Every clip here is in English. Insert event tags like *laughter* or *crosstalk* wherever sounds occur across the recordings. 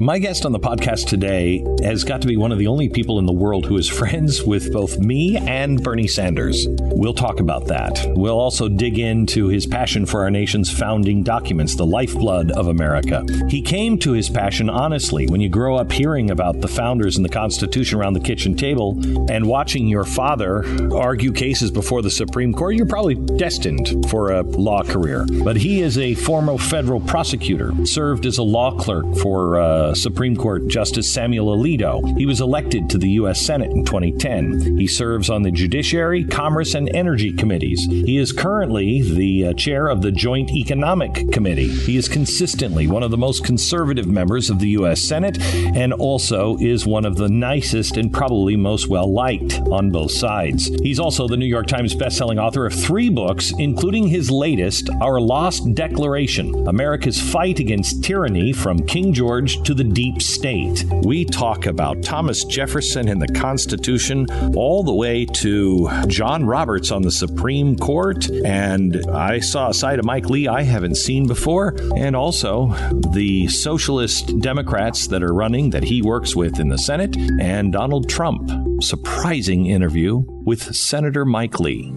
My guest on the podcast today has got to be one of the only people in the world who is friends with both me and Bernie Sanders. We'll talk about that. We'll also dig into his passion for our nation's founding documents, the lifeblood of America. He came to his passion honestly. When you grow up hearing about the founders and the Constitution around the kitchen table and watching your father argue cases before the Supreme Court, you're probably destined for a law career. But he is a former federal prosecutor, served as a law clerk for uh, Supreme Court Justice Samuel Alito. He was elected to the U.S. Senate in 2010. He serves on the Judiciary, Commerce, and Energy Committees. He is currently the uh, chair of the Joint Economic Committee. He is consistently one of the most conservative members of the U.S. Senate and also is one of the nicest and probably most well liked on both sides. He's also the New York Times bestselling author of three books, including his latest, Our Lost Declaration America's Fight Against Tyranny from King George to the deep state. We talk about Thomas Jefferson and the Constitution all the way to John Roberts on the Supreme Court. And I saw a side of Mike Lee I haven't seen before. And also the socialist Democrats that are running that he works with in the Senate and Donald Trump. Surprising interview with Senator Mike Lee.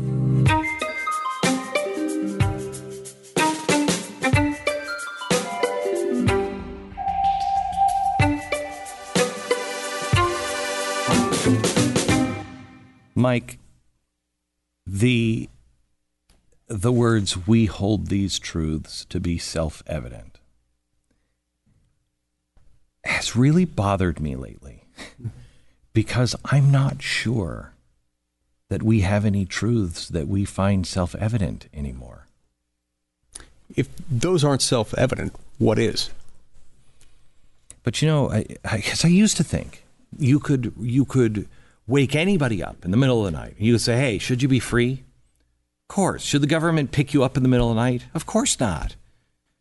Mike, the the words we hold these truths to be self-evident has really bothered me lately *laughs* because I'm not sure that we have any truths that we find self-evident anymore. If those aren't self-evident, what is? But you know, I, I guess I used to think you could you could wake anybody up in the middle of the night. You say, hey, should you be free? Of course. Should the government pick you up in the middle of the night? Of course not.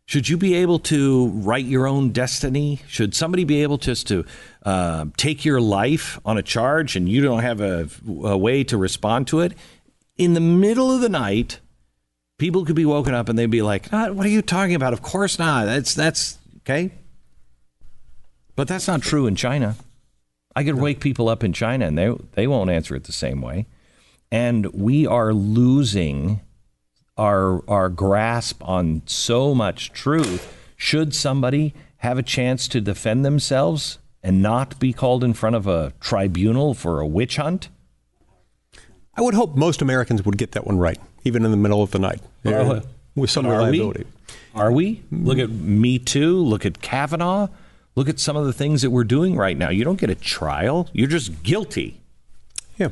Should you be able to write your own destiny? Should somebody be able just to uh, take your life on a charge and you don't have a, a way to respond to it? In the middle of the night, people could be woken up and they'd be like, "What are you talking about? Of course not. That's that's okay." But that's not true in China. I could wake people up in China and they they won't answer it the same way. And we are losing our our grasp on so much truth. Should somebody have a chance to defend themselves and not be called in front of a tribunal for a witch hunt? I would hope most Americans would get that one right, even in the middle of the night, uh, with some are reliability. We? Are we? Look at Me Too. Look at Kavanaugh. Look at some of the things that we're doing right now. You don't get a trial, you're just guilty. Yeah.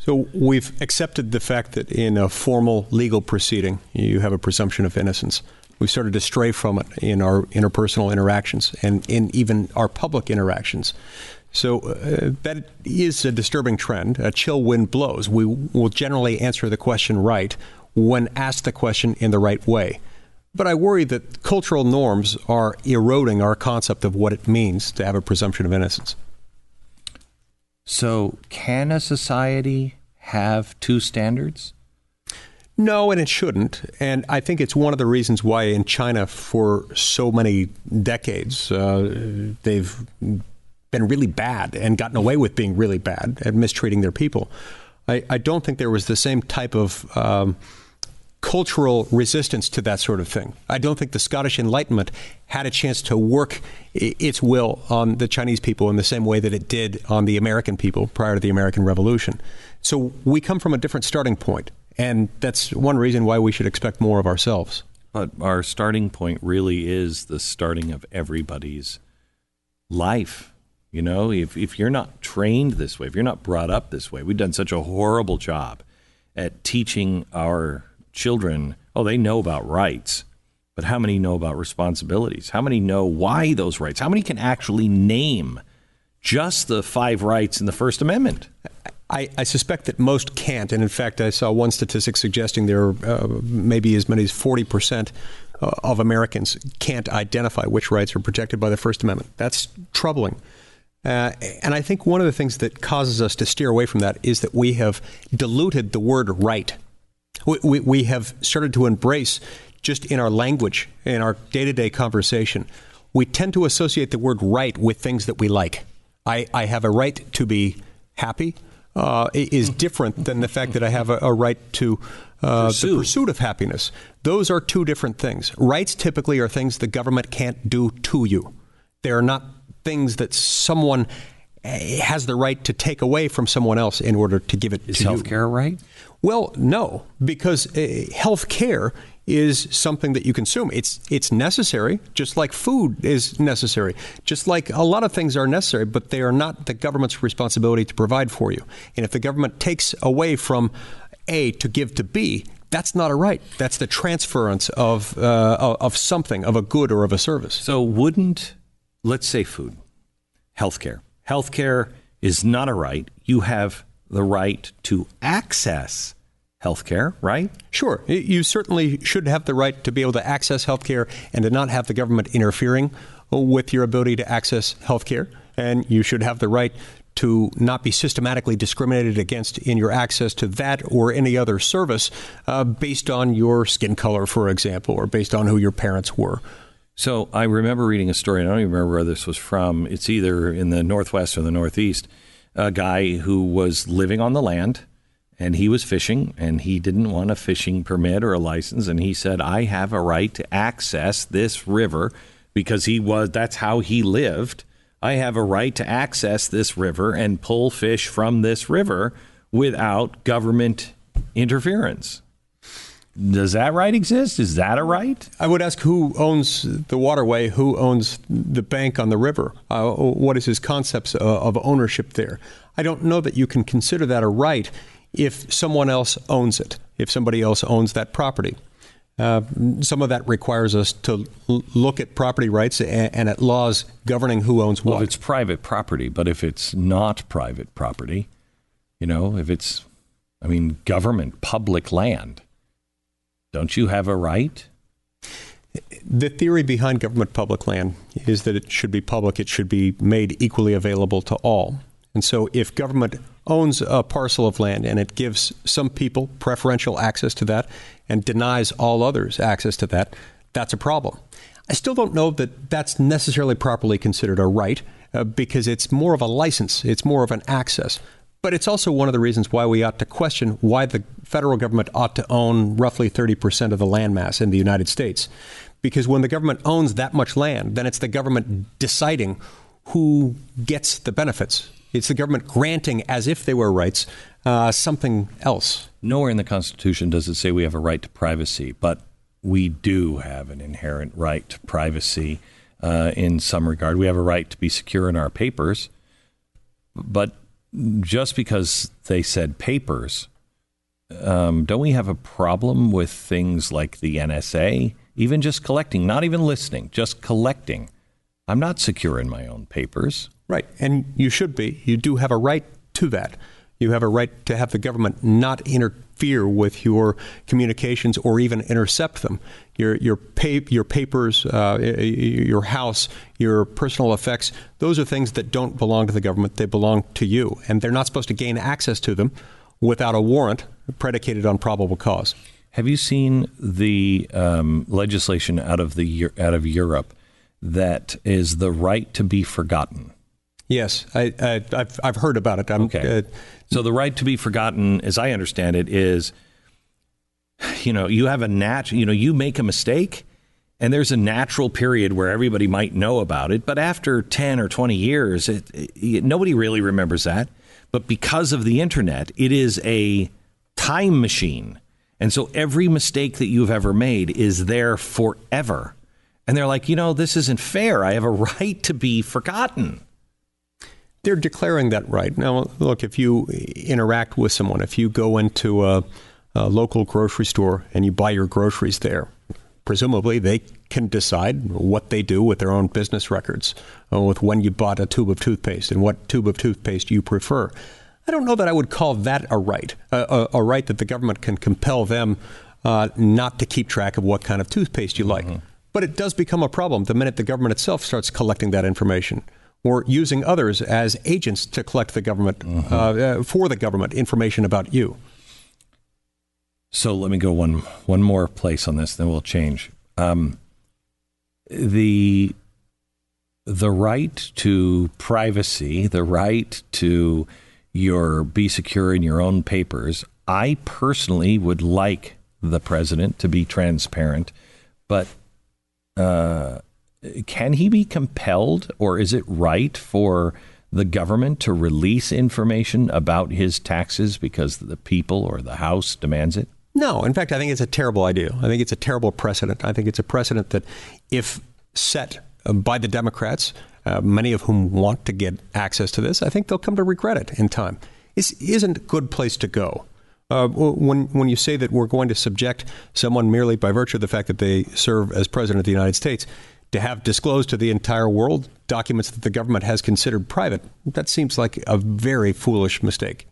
So we've accepted the fact that in a formal legal proceeding, you have a presumption of innocence. We've started to stray from it in our interpersonal interactions and in even our public interactions. So uh, that is a disturbing trend. A chill wind blows. We will generally answer the question right when asked the question in the right way. But I worry that cultural norms are eroding our concept of what it means to have a presumption of innocence. So, can a society have two standards? No, and it shouldn't. And I think it's one of the reasons why in China, for so many decades, uh, they've been really bad and gotten away with being really bad at mistreating their people. I, I don't think there was the same type of. Um, cultural resistance to that sort of thing. I don't think the Scottish Enlightenment had a chance to work its will on the Chinese people in the same way that it did on the American people prior to the American Revolution. So we come from a different starting point, and that's one reason why we should expect more of ourselves. But our starting point really is the starting of everybody's life. You know, if, if you're not trained this way, if you're not brought up this way, we've done such a horrible job at teaching our children, oh, they know about rights, but how many know about responsibilities? How many know why those rights? How many can actually name just the five rights in the First Amendment? I, I, suspect that most can't. And in fact, I saw one statistic suggesting there are uh, maybe as many as 40% uh, of Americans can't identify which rights are protected by the First Amendment. That's troubling. Uh, and I think one of the things that causes us to steer away from that is that we have diluted the word right we, we, we have started to embrace just in our language, in our day to day conversation, we tend to associate the word right with things that we like. I, I have a right to be happy uh, is different than the fact that I have a, a right to uh, the pursuit of happiness. Those are two different things. Rights typically are things the government can't do to you. They are not things that someone has the right to take away from someone else in order to give it is to health care right? Well, no, because uh, health care is something that you consume. It's it's necessary, just like food is necessary, just like a lot of things are necessary, but they are not the government's responsibility to provide for you. And if the government takes away from A to give to B, that's not a right. That's the transference of uh, of something, of a good or of a service. So wouldn't let's say food, healthcare. Healthcare is not a right. You have the right to access health care, right? Sure. You certainly should have the right to be able to access health care and to not have the government interfering with your ability to access health care. And you should have the right to not be systematically discriminated against in your access to that or any other service uh, based on your skin color, for example, or based on who your parents were. So I remember reading a story, I don't even remember where this was from. It's either in the Northwest or the Northeast. A guy who was living on the land and he was fishing and he didn't want a fishing permit or a license and he said I have a right to access this river because he was that's how he lived I have a right to access this river and pull fish from this river without government interference does that right exist? Is that a right? I would ask who owns the waterway, who owns the bank on the river. Uh, what is his concepts uh, of ownership there? I don't know that you can consider that a right if someone else owns it, if somebody else owns that property. Uh, some of that requires us to l- look at property rights and, and, at laws governing who owns what. Well, if it's private property, but if it's not private property, you know, if it's, I mean, government, public land, don't you have a right? The theory behind government public land is that it should be public, it should be made equally available to all. And so if government owns a parcel of land and it gives some people preferential access to that and denies all others access to that, that's a problem. I still don't know that that's necessarily properly considered a right uh, because it's more of a license, it's more of an access. But it's also one of the reasons why we ought to question why the federal government ought to own roughly 30% of the landmass in the United States. Because when the government owns that much land, then it's the government deciding who gets the benefits it's the government granting, as if they were rights, uh, something else. Nowhere in the Constitution does it say we have a right to privacy, but we do have an inherent right to privacy uh, in some regard. We have a right to be secure in our papers, but just because they said papers, um, don't we have a problem with things like the NSA? Even just collecting, not even listening, just collecting. I'm not secure in my own papers. Right. And you should be. You do have a right to that. You have a right to have the government not interfere with your communications or even intercept them. Your your pay, your papers, uh, your house, your personal effects. Those are things that don't belong to the government. They belong to you, and they're not supposed to gain access to them without a warrant predicated on probable cause. Have you seen the um, legislation out of the out of Europe that is the right to be forgotten? Yes, I, have I've heard about it. I'm, okay. Uh, so the right to be forgotten, as I understand it, is you know you have a nat you know you make a mistake and there's a natural period where everybody might know about it but after 10 or 20 years it, it, nobody really remembers that. But because of the internet it is a time machine. And so every mistake that you've ever made is there forever. And they're like you know this isn't fair. I have a *laughs* right to be forgotten they're declaring that right. Now, look, if you interact with someone, if you go into a, a local grocery store and you buy your groceries there, presumably they can decide what they do with their own business records, uh, with when you bought a tube of toothpaste and what tube of toothpaste you prefer. I don't know that I would call that a right, a, a, a right that the government can compel them uh, not to keep track of what kind of toothpaste you like. Mm-hmm. But it does become a problem the minute the government itself starts collecting that information or using others as agents to collect the government mm-hmm. uh, uh, for the government information about you. So let me go one one more place on this, then we'll change. Um, the the right to privacy, the right to your be secure in your own papers. I personally would like the president to be transparent, but uh, can he be compelled, or is it right for the government to release information about his taxes because the people or the House demands it? No, in fact, I think it's a terrible idea. I think it's a terrible precedent. I think it's a precedent that, if set uh, by the Democrats, uh, many of whom want to get access to this, I think they'll come to regret it in time. This isn't a good place to go. Uh, when when you say that we're going to subject someone merely by virtue of the fact that they serve as president of the United States to have disclosed to the entire world documents that the government has considered private, that seems like a very foolish mistake.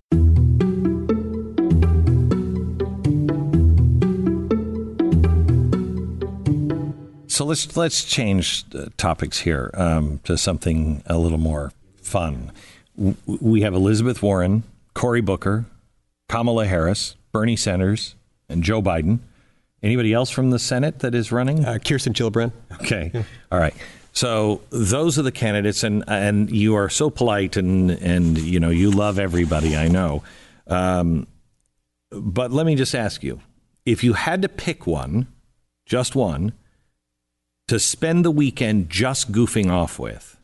So let's let's change topics here um, to something a little more fun. We have Elizabeth Warren, Cory Booker, Kamala Harris, Bernie Sanders, and Joe Biden. Anybody else from the Senate that is running? Uh, Kirsten Gillibrand. Okay, all right. So those are the candidates, and and you are so polite, and and you know you love everybody. I know, um, but let me just ask you: if you had to pick one, just one to spend the weekend just goofing off with?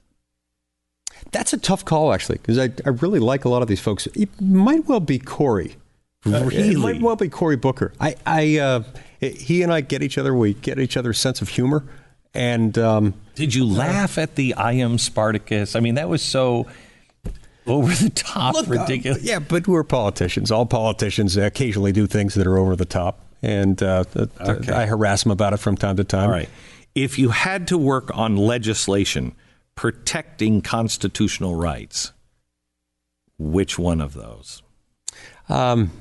That's a tough call, actually, because I, I really like a lot of these folks. It might well be Cory. Uh, really? It might well be Cory Booker. I, I uh, he and I get each other. We get each other's sense of humor. And um, did you laugh at the "I am Spartacus"? I mean, that was so over the top, look, uh, ridiculous. Uh, yeah, but we're politicians. All politicians occasionally do things that are over the top, and uh, okay. I harass them about it from time to time. All right if you had to work on legislation protecting constitutional rights, which one of those? Um,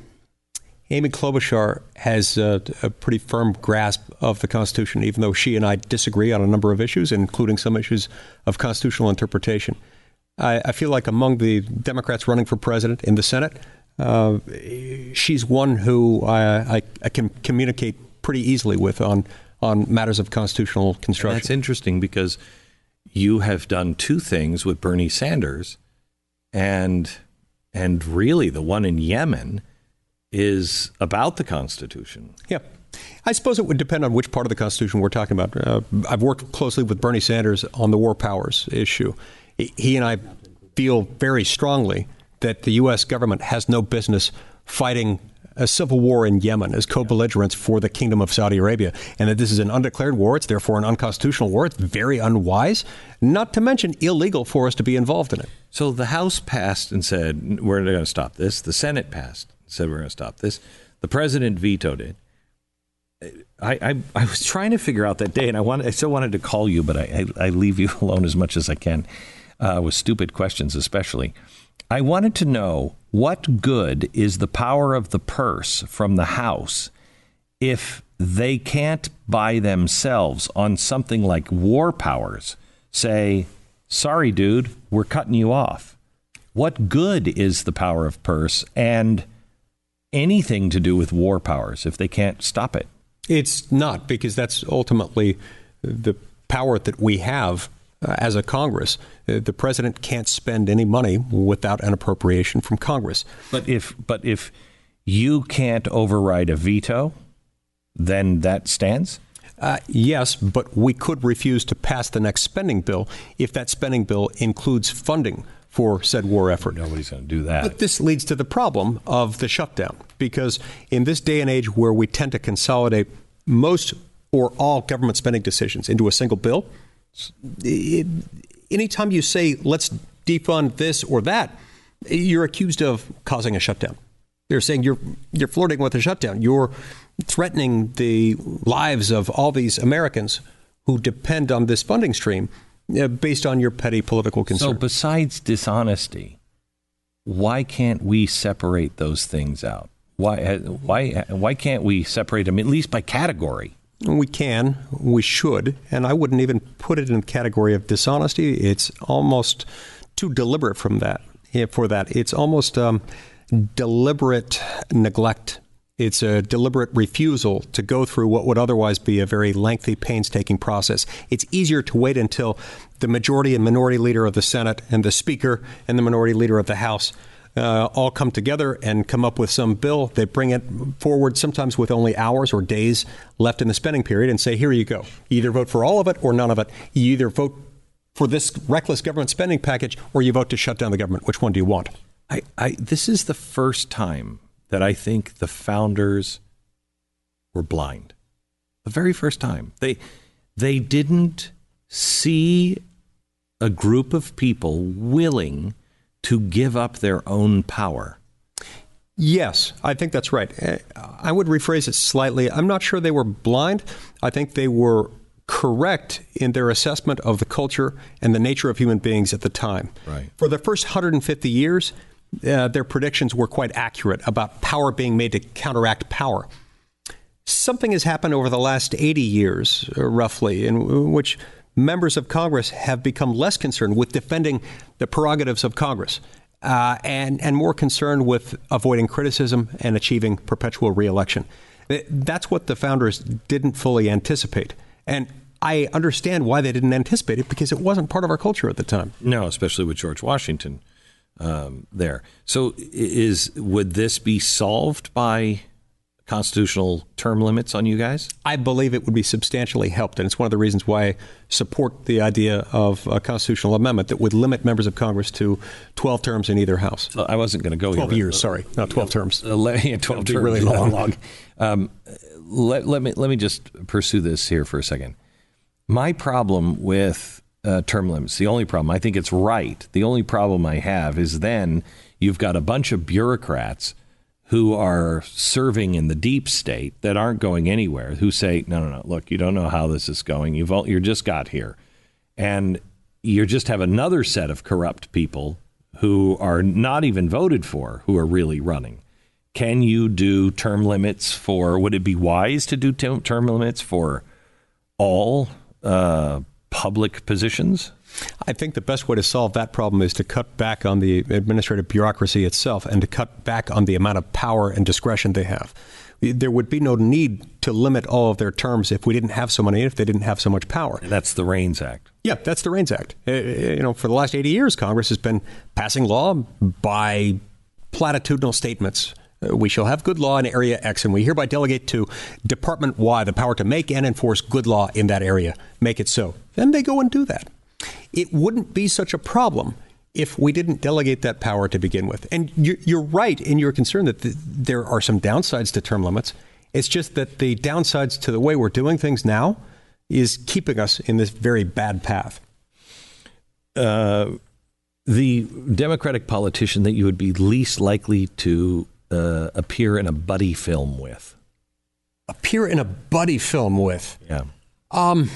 Amy Klobuchar has a, a, pretty firm grasp of the Constitution, even though she and I disagree on a number of issues, including some issues of constitutional interpretation. I, I feel like among the Democrats running for president in the Senate, uh, she's one who I, I, I, can communicate pretty easily with on on matters of constitutional construction. And that's interesting because you have done two things with Bernie Sanders, and and really the one in Yemen is about the Constitution. Yeah. I suppose it would depend on which part of the Constitution we're talking about. Uh, I've worked closely with Bernie Sanders on the war powers issue. He and I feel very strongly that the U.S. government has no business fighting a civil war in Yemen as co-belligerents for the Kingdom of Saudi Arabia, and that this is an undeclared war. It's therefore an unconstitutional war. It's very unwise, not to mention illegal for us to be involved in it. So the House passed and said we're going to stop this. The Senate passed said we're going to stop this. The president vetoed it. I, I, I was trying to figure out that day, and I want I still wanted to call you, but I I, I leave you *laughs* alone as much as I can uh, with stupid questions, especially. I wanted to know what good is the power of the purse from the House if they can't by themselves on something like war powers say, sorry, dude, we're cutting you off? What good is the power of purse and anything to do with war powers if they can't stop it? It's not, because that's ultimately the power that we have uh, as a Congress. Uh, the president can't spend any money without an appropriation from Congress. But if but if you can't override a veto, then that stands. Uh, yes, but we could refuse to pass the next spending bill if that spending bill includes funding for said war effort. Nobody's going to do that. But this leads to the problem of the shutdown because in this day and age where we tend to consolidate most or all government spending decisions into a single bill, it, anytime you say, let's defund this or that, you're accused of causing a shutdown. They're saying you're you're flirting with a shutdown. You're threatening the lives of all these Americans who depend on this funding stream uh, based on your petty political concern. So, besides dishonesty, why can't we separate those things out? Why uh, why why can't we separate them at least by category? We can, we should, and I wouldn't even put it in the category of dishonesty. It's almost too deliberate from that. For that, it's almost um, deliberate neglect It's a deliberate refusal to go through what would otherwise be a very lengthy, painstaking process. It's easier to wait until the majority and minority leader of the Senate and the Speaker and the minority leader of the House uh, all come together and come up with some bill. They bring it forward sometimes with only hours or days left in the spending period and say, here you go. Either vote for all of it or none of it. You either vote for this reckless government spending package or you vote to shut down the government. Which one do you want? I, I this is the first time that I think the founders were blind. The very first time. They they didn't see a group of people willing to give up their own power. Yes, I think that's right. Eh, I would rephrase it slightly. I'm not sure they were blind. I think they were correct in their assessment of the culture and the nature of human beings at the time. Right. For the first 150 years, uh, their predictions were quite accurate about power being made to counteract power. Something has happened over the last 80 years, uh, roughly, in which members of Congress have become less concerned with defending the prerogatives of Congress uh, and, and more concerned with avoiding criticism and achieving perpetual reelection. Uh, that's what the founders didn't fully anticipate. And I understand why they didn't anticipate it because it wasn't part of our culture at the time. No, especially with George Washington um, there. So, is would this be solved by constitutional term limits on you guys? I believe it would be substantially helped, and it's one of the reasons why I support the idea of a constitutional amendment that would limit members of Congress to 12 terms in either house. I wasn't going to go 12 here, years, sorry, not 12 terms. Uh, yeah, 12 terms. really long. long. *laughs* Um, let, let, me, let me just pursue this here for a second. My problem with uh, term limits, the only problem, I think it's right. The only problem I have is then you've got a bunch of bureaucrats who are serving in the deep state that aren't going anywhere who say, no, no, no, look, you don't know how this is going. You've all, you're just got here. And you just have another set of corrupt people who are not even voted for who are really running. Can you do term limits for, would it be wise to do term limits for all uh, public positions? I think the best way to solve that problem is to cut back on the administrative bureaucracy itself and to cut back on the amount of power and discretion they have. There would be no need to limit all of their terms if we didn't have so many, if they didn't have so much power. And that's the REINS Act. Yeah, that's the REINS Act. Uh, you know, for the last 80 years, Congress has been passing law by platitudinal statements. Uh, we shall have good law in area X, and we hereby delegate to Department Y the power to make and enforce good law in that area. Make it so. Then they go and do that it wouldn't be such a problem if we didn't delegate that power to begin with. And you're, right in your concern that the, there are some downsides to term limits. It's just that the downsides to the way we're doing things now is keeping us in this very bad path. Uh, the Democratic politician that you would be least likely to uh, appear in a buddy film with. Appear in a buddy film with? Yeah. Um,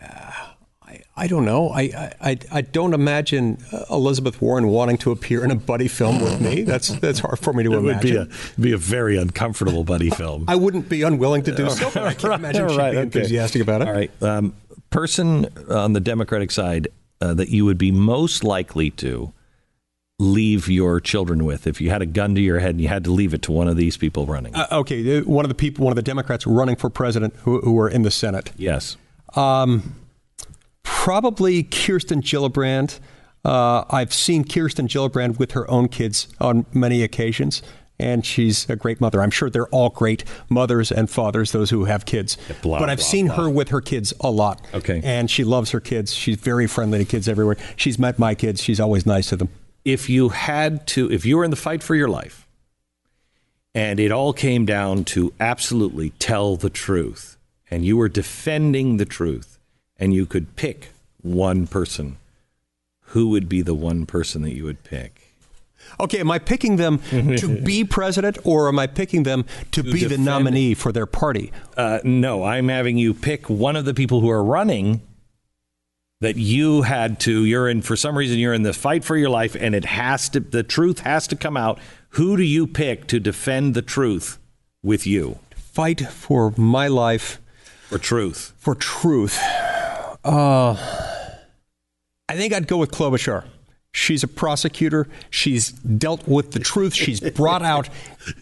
I I don't know. I, I, I don't imagine uh, Elizabeth Warren wanting to appear in a buddy film with me. *laughs* That's that's hard for me to it imagine. It would be a, be a very uncomfortable buddy film. I wouldn't be unwilling to do so, but I *laughs* can't imagine she'd right, be enthusiastic okay. about it. All right. Um, person on the Democratic side uh, that you would be most likely to leave your children with if you had a gun to your head and you had to leave it to one of these people running? Uh, okay, uh, one of the people, one of the Democrats running for president who, who are in the Senate. Yes. Um, probably Kirsten Gillibrand. Uh, I've seen Kirsten Gillibrand with her own kids on many occasions, and she's a great mother. I'm sure they're all great mothers and fathers, those who have kids. Blah, but I've blah, seen blah. her with her kids a lot. Okay. And she loves her kids. She's very friendly to kids everywhere. She's met my kids. She's always nice to them. If you had to, if you were in the fight for your life, and it all came down to absolutely tell the truth, and you were defending the truth, and you could pick one person, who would be the one person that you would pick? Okay, am I picking them to *laughs* be president or am I picking them to, to be defend, the nominee for their party? Uh, no, I'm having you pick one of the people who are running that you had to you're in for some reason you're in the fight for your life and it has to the truth has to come out who do you pick to defend the truth with you fight for my life for truth for truth uh, I think I'd go with Klobuchar. She's a prosecutor. She's dealt with the truth. She's brought out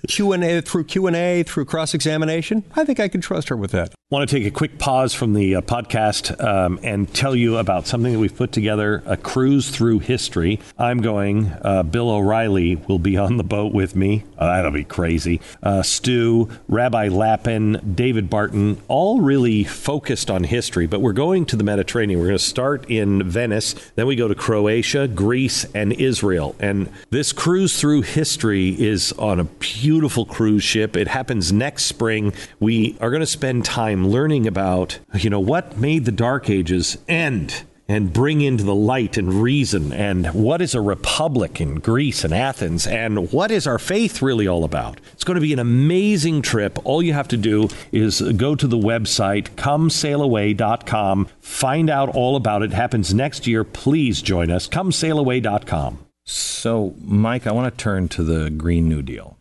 Q and A through Q and A through cross examination. I think I can trust her with that. Want to take a quick pause from the uh, podcast um, and tell you about something that we've put together: a cruise through history. I'm going. Uh, Bill O'Reilly will be on the boat with me. Uh, that'll be crazy. Uh, Stu, Rabbi Lapin, David Barton, all really focused on history. But we're going to the Mediterranean. We're going to start in Venice, then we go to Croatia, Greece. And Israel. And this cruise through history is on a beautiful cruise ship. It happens next spring. We are going to spend time learning about, you know, what made the Dark Ages end and bring into the light and reason and what is a republic in Greece and Athens and what is our faith really all about. It's going to be an amazing trip. All you have to do is go to the website comesailaway.com, find out all about it. it happens next year. Please join us. comesailaway.com. So, Mike, I want to turn to the Green New Deal.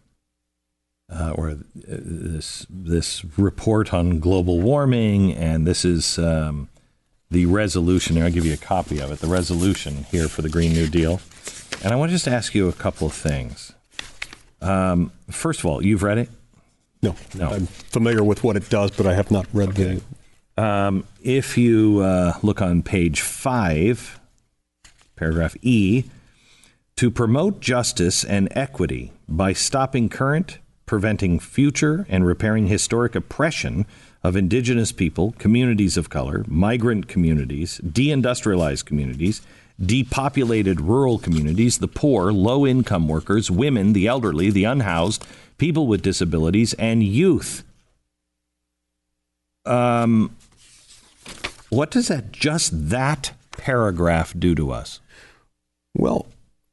Uh, or uh, this this report on global warming, and this is um, the resolution. I'll give you a copy of it. The resolution here for the Green New Deal, and I want to just ask you a couple of things. Um, first of all, you've read it. No, no. I'm familiar with what it does, but I have not read okay. the. Um, if you uh, look on page five, paragraph E, to promote justice and equity by stopping current, preventing future, and repairing historic oppression of indigenous people, communities of color, migrant communities, deindustrialized communities, depopulated rural communities, the poor, low income workers, women, the elderly, the unhoused, people with disabilities, and youth. Um, what does that just that paragraph do to us? Well,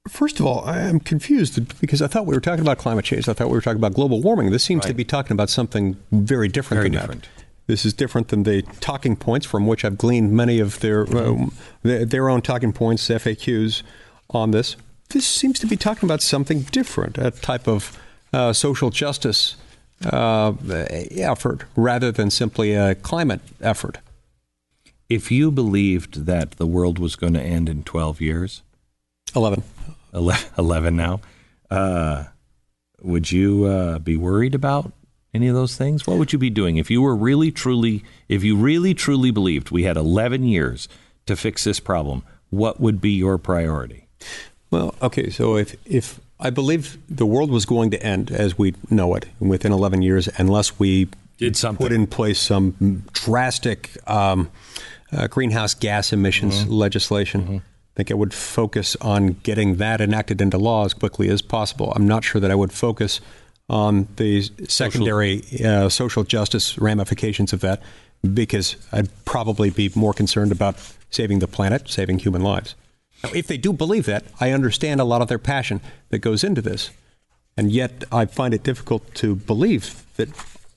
first of all, I am confused because I thought we were talking about climate change. I thought we were talking about global warming. This seems right. to be talking about something very different very than different. that. This is different than the talking points from which I've gleaned many of their uh, their own talking points, FAQs on this. This seems to be talking about something different, a type of uh, social justice uh, effort rather than simply a climate effort. If you believed that the world was going to end in 12 years, 11. 11 now, uh, would you uh, be worried about any of those things? What would you be doing if you were really truly if you really truly believed we had 11 years to fix this problem? What would be your priority? Well, okay, so if if I believe the world was going to end as we know it within 11 years unless we did something put in place some drastic um, uh, greenhouse gas emissions mm-hmm. legislation. Mm-hmm. I think I would focus on getting that enacted into law as quickly as possible. I'm not sure that I would focus on the secondary social. Uh, social justice ramifications of that because I'd probably be more concerned about saving the planet, saving human lives. Now, if they do believe that, I understand a lot of their passion that goes into this. And yet, I find it difficult to believe that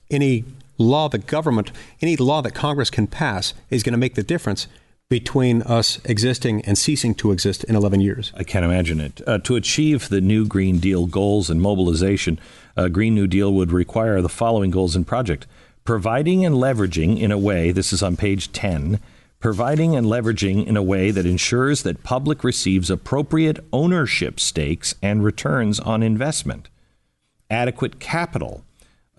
any law the government, any law that Congress can pass is going to make the difference between us existing and ceasing to exist in 11 years. I can't imagine it. Uh, to achieve the new Green Deal goals and mobilization, a Green New Deal would require the following goals and project providing and leveraging in a way, this is on page 10, providing and leveraging in a way that ensures that public receives appropriate ownership stakes and returns on investment, adequate capital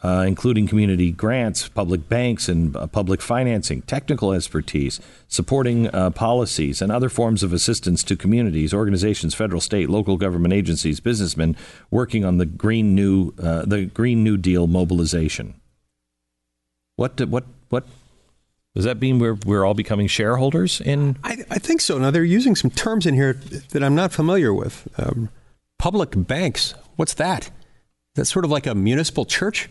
uh, including community grants, public banks, and uh, public financing, technical expertise, supporting uh, policies, and other forms of assistance to communities, organizations, federal, state, local government agencies, businessmen working on the Green New uh, the Green New Deal mobilization. What what what does that mean? We're we're all becoming shareholders in? I, I think so. Now they're using some terms in here that I'm not familiar with. Um, public banks. What's that? That's sort of like a municipal church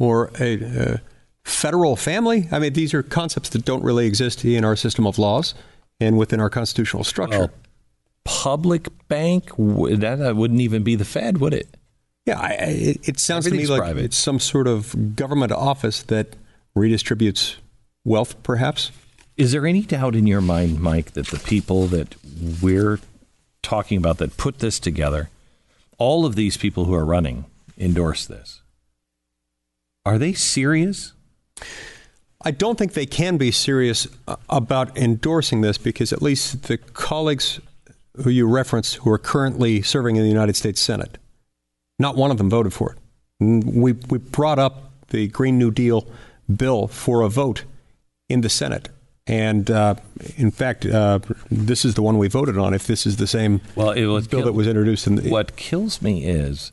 or a, a federal family. I mean, these are concepts that don't really exist in our system of laws and within our constitutional structure. Well, public bank that wouldn't even be the Fed, would it? Yeah, I, it, it, sounds to me like private. it's some sort of government office that redistributes wealth, perhaps. Is there any doubt in your mind, Mike, that the people that we're talking about that put this together, all of these people who are running endorse this? Are they serious? I don't think they can be serious uh, about endorsing this because at least the colleagues who you referenced who are currently serving in the United States Senate. Not one of them voted for it. We, we brought up the Green New Deal bill for a vote in the Senate. And uh, in fact, uh, this is the one we voted on. If this is the same well, it was bill kill- that was introduced in the. What kills me is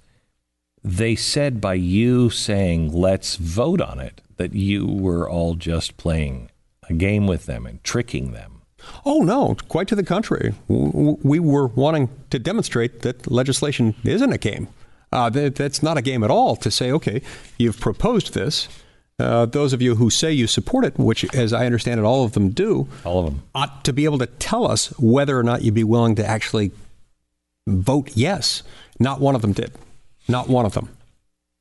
they said by you saying, let's vote on it, that you were all just playing a game with them and tricking them. Oh, no, quite to the contrary. We were wanting to demonstrate that legislation isn't a game. Uh, that, that's not a game at all to say, okay, you've proposed this. Uh, those of you who say you support it, which, as I understand it, all of them do, all of them ought to be able to tell us whether or not you'd be willing to actually vote yes. Not one of them did. Not one of them.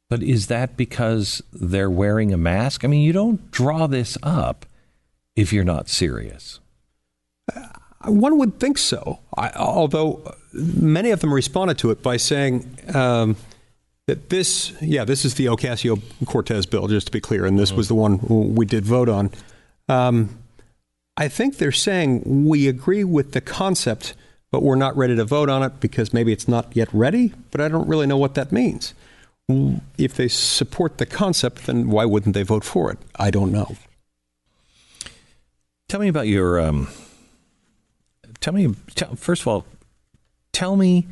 But is that because they're wearing a mask? I mean, you don't draw this up if you're not serious. Uh, one would think so. I, although many of them responded to it by saying um, that this, yeah, this is the Ocasio Cortez bill, just to be clear, and this mm-hmm. was the one we did vote on. Um, I think they're saying we agree with the concept, but we're not ready to vote on it because maybe it's not yet ready, but I don't really know what that means. If they support the concept, then why wouldn't they vote for it? I don't know. Tell me about your. Um, tell me tell, first of all. Tell me,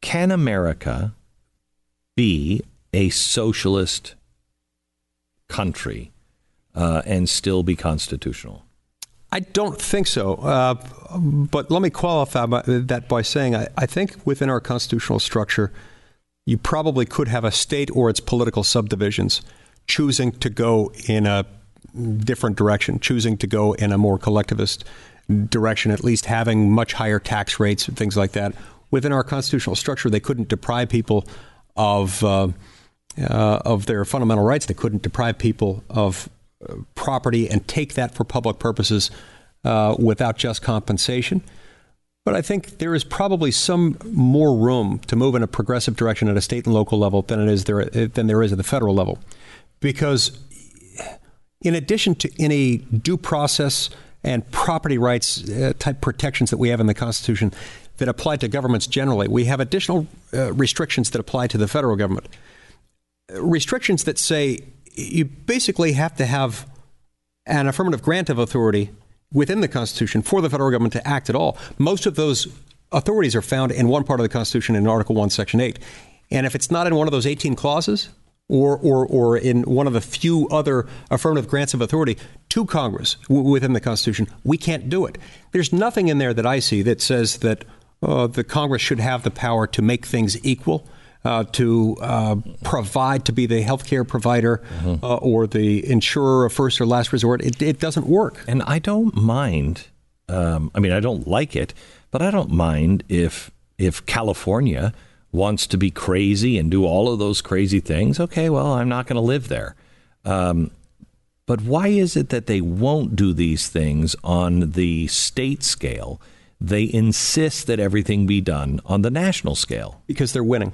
can America be a socialist country uh, and still be constitutional? I don't think so. Uh, but let me qualify that by saying I, I, think within our constitutional structure, you probably could have a state or its political subdivisions choosing to go in a different direction, choosing to go in a more collectivist direction, at least having much higher tax rates and things like that. Within our constitutional structure, they couldn't deprive people of uh, uh, of their fundamental rights. They couldn't deprive people of property and take that for public purposes uh, without just compensation. But I think there is probably some more room to move in a progressive direction at a state and local level than it is there than there is at the federal level, because in addition to any due process and property rights uh, type protections that we have in the Constitution that apply to governments generally, we have additional uh, restrictions that apply to the federal government. Restrictions that say you basically have to have an affirmative grant of authority within the Constitution for the federal government to act at all. Most of those authorities are found in one part of the Constitution in Article 1, Section 8. And if it's not in one of those 18 clauses, or, or, or in one of the few other affirmative grants of authority to Congress w- within the Constitution, we can't do it. There's nothing in there that I see that says that uh, the Congress should have the power to make things equal. Uh, to uh, provide to be the healthcare provider mm-hmm. uh, or the insurer of first or last resort. It, it doesn't work. And I don't mind. Um, I mean, I don't like it, but I don't mind if if California wants to be crazy and do all of those crazy things, okay, well, I'm not going to live there. Um, but why is it that they won't do these things on the state scale? They insist that everything be done on the national scale. Because they're winning.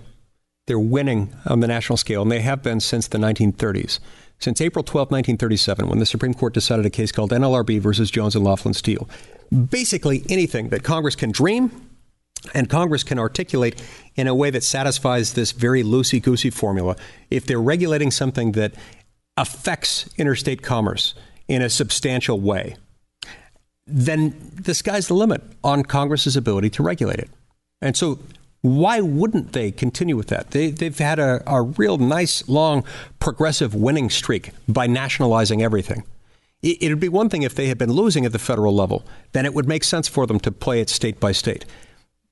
They're winning on the national scale, and they have been since the 1930s. Since April 12, 1937, when the Supreme Court decided a case called NLRB versus Jones and Laughlin Steel. Basically, anything that Congress can dream and Congress can articulate in a way that satisfies this very loosey goosey formula. If they're regulating something that affects interstate commerce in a substantial way, then the sky's the limit on Congress's ability to regulate it. And so, why wouldn't they continue with that? They, have had a, a real nice, long, progressive winning streak by nationalizing everything. It would be one thing if they had been losing at the federal level. Then it would make sense for them to play it state by state.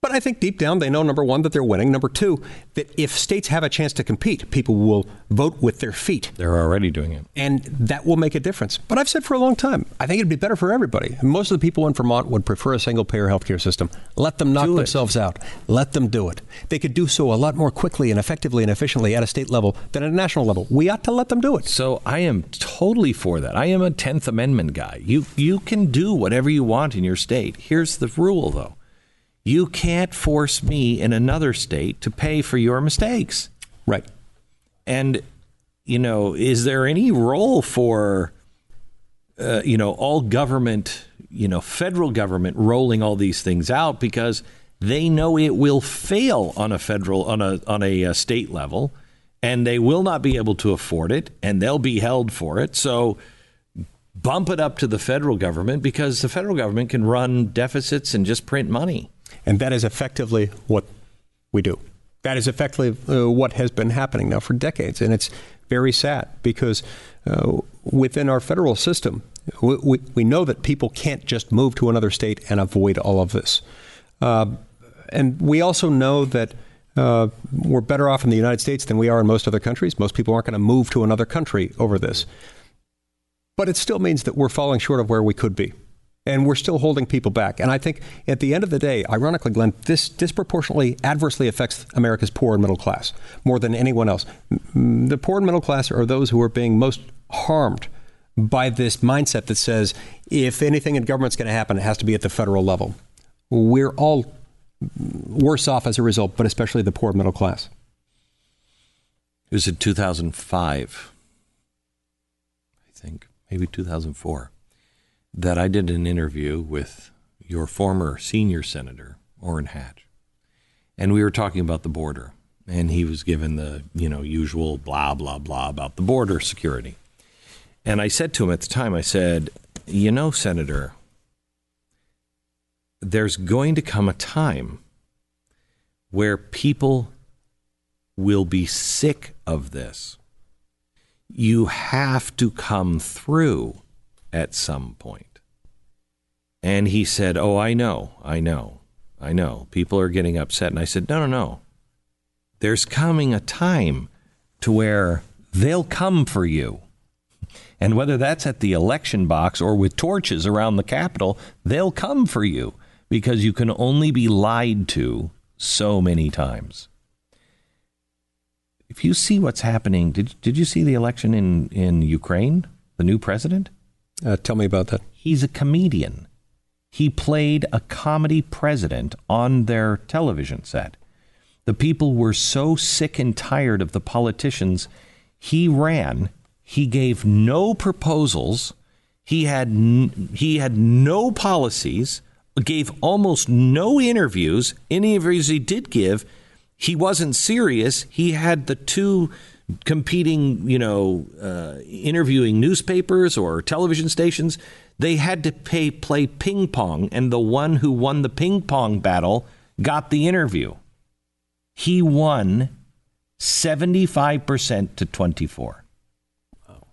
But I think deep down they know number one that they're winning. Number two that if states have a chance to compete, people will vote with their feet. They're already doing it, and that will make a difference. But I've said for a long time, I think it'd be better for everybody. Most of the people in Vermont would prefer a single-payer healthcare system. Let them knock themselves out. Let them do it. They could do so a lot more quickly and effectively and efficiently at a state level than at a national level. We ought to let them do it. So I am totally for that. I am a Tenth Amendment guy. You you can do whatever you want in your state. Here's the rule, though you can't force me in another state to pay for your mistakes. Right. And, you know, is there any role for uh, you know, all government, you know, federal government rolling all these things out because they know it will fail on a federal on a on a, a uh, state level, and they will not be able to afford it, and they'll be held for it. So bump it up to the federal government because the federal government can run deficits and just print money. And that is effectively what we do. That is effectively uh, what has been happening now for decades. And it's very sad because uh, within our federal system, we, we, we, know that people can't just move to another state and avoid all of this. Uh, and we also know that uh, we're better off in the United States than we are in most other countries. Most people aren't going to move to another country over this. But it still means that we're falling short of where we could be. And we're still holding people back. And I think at the end of the day, ironically, Glenn, this disproportionately adversely affects America's poor and middle class more than anyone else. The poor and middle class are those who are being most harmed by this mindset that says if anything in government's going to happen, it has to be at the federal level. We're all worse off as a result, but especially the poor and middle class. It was in 2005, I think, maybe 2004 that I did an interview with your former senior senator, Orrin Hatch, and we were talking about the border. And he was given the you know usual blah blah blah about the border security. And I said to him at the time, I said, you know, Senator, there's going to come a time where people will be sick of this. You have to come through at some point. And he said, Oh, I know, I know, I know. People are getting upset. And I said, No, no, no. There's coming a time to where they'll come for you. And whether that's at the election box or with torches around the Capitol, they'll come for you because you can only be lied to so many times. If you see what's happening, did, did you see the election in, in Ukraine, the new president? Uh, tell me about that. He's a comedian. He played a comedy president on their television set. The people were so sick and tired of the politicians. He ran. He gave no proposals. He had n- he had no policies. Gave almost no interviews. Any interviews he did give, he wasn't serious. He had the two competing, you know, uh, interviewing newspapers or television stations, they had to pay, play ping pong, and the one who won the ping pong battle got the interview. He won 75% to 24. Wow.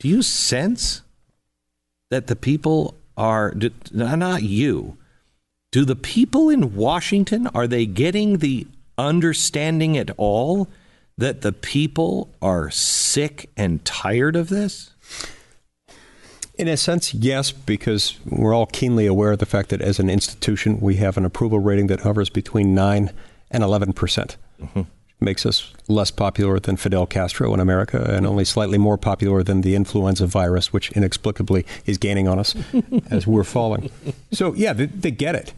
Do you sense that the people are not you? Do the people in Washington are they getting the understanding at all that the people are sick and tired of this? In a sense, yes, because we're all keenly aware of the fact that as an institution, we have an approval rating that hovers between 9 and 11 percent. Mm-hmm. Makes us less popular than Fidel Castro in America and only slightly more popular than the influenza virus, which inexplicably is gaining on us *laughs* as we're falling. So, yeah, they, they get it.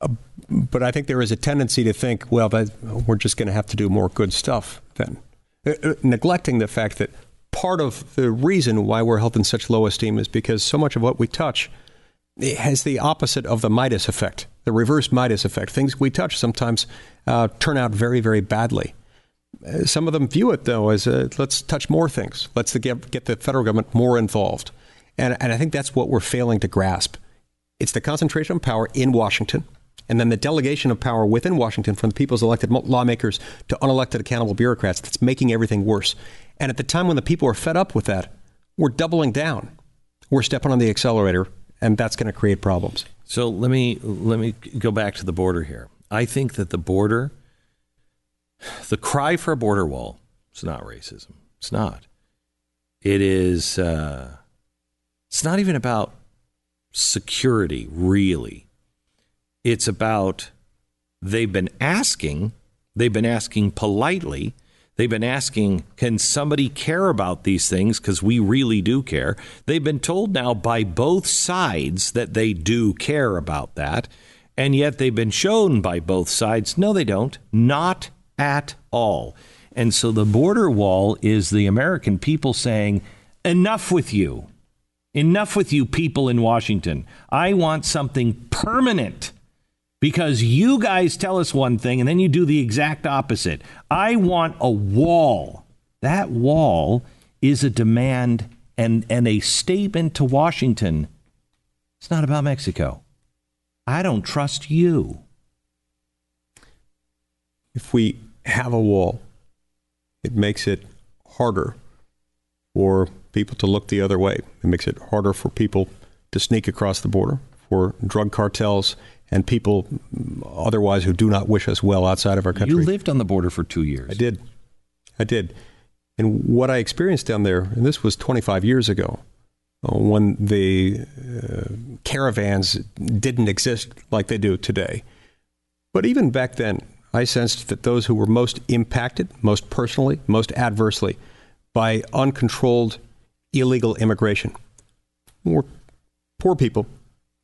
Uh, but I think there is a tendency to think, well, that, we're just going to have to do more good stuff then, uh, uh, neglecting the fact that part of the reason why we're held in such low esteem is because so much of what we touch has the opposite of the Midas effect, the reverse Midas effect. Things we touch sometimes uh, turn out very, very badly. Some of them view it, though, as uh, let's touch more things. Let's get, get the federal government more involved. And, and I think that's what we're failing to grasp. It's the concentration of power in Washington and then the delegation of power within Washington from the people's elected lawmakers to unelected accountable bureaucrats that's making everything worse. And at the time when the people are fed up with that, we're doubling down. We're stepping on the accelerator, and that's going to create problems. So let me let me go back to the border here. I think that the border, the cry for a border wall, it's not racism. It's not. It is. Uh, it's not even about security, really. It's about they've been asking, they've been asking politely, they've been asking, can somebody care about these things? Because we really do care. They've been told now by both sides that they do care about that. And yet they've been shown by both sides, no, they don't. Not at all. And so the border wall is the American people saying, enough with you. Enough with you people in Washington. I want something permanent because you guys tell us one thing and then you do the exact opposite. I want a wall. That wall is a demand and, and a statement to Washington. It's not about Mexico. I don't trust you. If we have a wall, it makes it harder for people to look the other way. It makes it harder for people to sneak across the border, for drug cartels and people otherwise who do not wish us well outside of our country. You lived on the border for two years. I did. I did. And what I experienced down there, and this was 25 years ago, uh, when the uh, caravans didn't exist like they do today. But even back then, I sensed that those who were most impacted, most personally, most adversely by uncontrolled illegal immigration were poor people,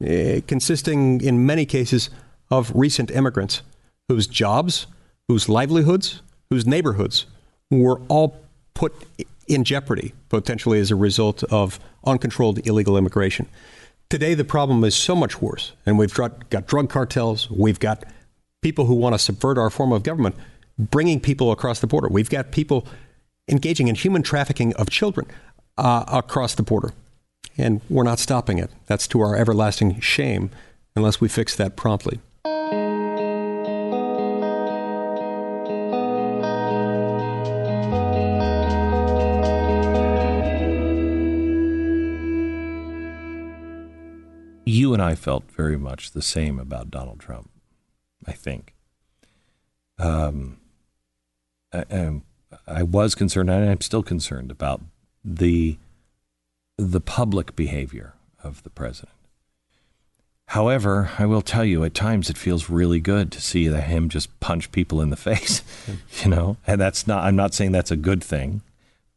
uh, consisting in many cases of recent immigrants whose jobs, whose livelihoods, whose neighborhoods were all put in jeopardy potentially as a result of uncontrolled illegal immigration. Today, the problem is so much worse, and we've got drug cartels, we've got people who want to subvert our form of government bringing people across the border. We've got people engaging in human trafficking of children uh, across the border, and we're not stopping it. That's to our everlasting shame unless we fix that promptly. you and I felt very much the same about Donald Trump. I think. Um, I, I was concerned, and I'm still concerned about the the public behavior of the president. However, I will tell you, at times it feels really good to see him just punch people in the *laughs* face, *laughs* you know. And that's not. I'm not saying that's a good thing,